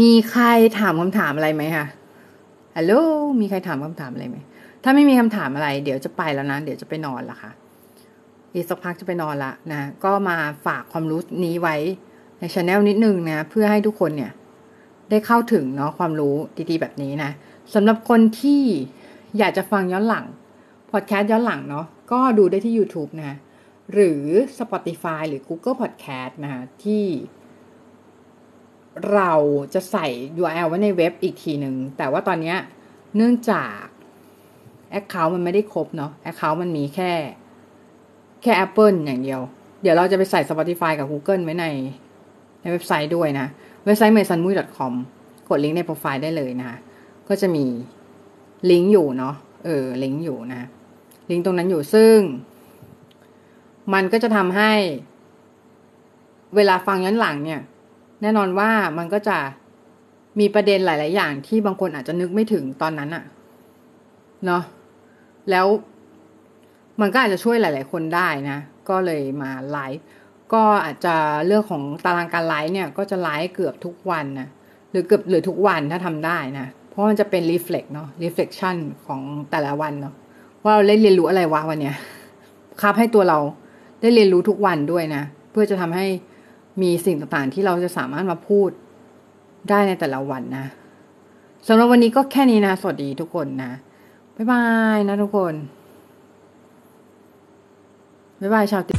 มีใครถามคำถามอะไรไหมคะฮัลโหลมีใครถามคำถามอะไรไหม ถ้าไม่มีคำถามอะไร เดี๋ยวจะไปแล้วนะ เดี๋ยวจะไปนอนละค่ะ อีกสักพักจะไปนอนละนะ ก็มาฝากความรู้นี้ไว้ในช anel นิดนึงนะ เพื่อให้ทุกคนเนี่ย ได้เข้าถึงเนาะความรู้ดีๆแบบนี้นะสำหรับคนที่อยากจะฟังย้อนหลัง พอดแคสต์ย้อนหลังเนาะ ก็ดูได้ที่ YouTube นะ หรือ Spotify หรือ Google Podcast นะคะที่เราจะใส่ URL ไว้ในเว็บอีกทีหนึ่ง แต่ว่าตอนนี้เนื่องจาก Account มันไม่ได้ครบเนาะ Account มันมีแค่แค่ Apple อย่างเดียว เดี๋ยวเราจะไปใส่ Spotify กับ Google ไว้ในในเว็บไซต์ด้วยนะ เว็บไซต์ m a y s a n m u i com กดลิงก์ในโปรไฟล์ได้เลยนะคะ ก็จะมีลิงก์อยู่เนาะ เออ ลิงก์อยู่นะ ลิงก์ตรงนั้นอยู่ซึ่ง มันก็จะทำให้ เวลาฟังย้อนหลังเนี่ย แน่นอนว่ามันก็จะมีประเด็นหลาย ๆ อย่างที่บางคนอาจจะนึกไม่ถึงตอนนั้นอะเนาะแล้วมันก็อาจจะช่วยหลาย ๆ คนได้นะ ก็เลยมาไลฟ์ก็อาจจะเรื่องของตารางการไลฟ์เนี่ย ก็จะไลฟ์เกือบทุกวันนะหรือเกือบหรือทุกวันถ้าทำได้นะ เพราะมันจะเป็น reflect เนาะ reflection ของแต่ละวันเนาะว่าเราได้เรียนรู้อะไรวะวันเนี้ยครับให้ตัวเรา ได้เรียนรู้ทุกวันด้วยนะ เพื่อจะทำให้มีสิ่งต่างๆที่เราจะสามารถมาพูดได้ในแต่ละวันนะสำหรับวันนี้ก็แค่นี้นะ สวัสดีทุกคนนะ บ๊ายบายนะทุกคน บ๊ายบายชาวติ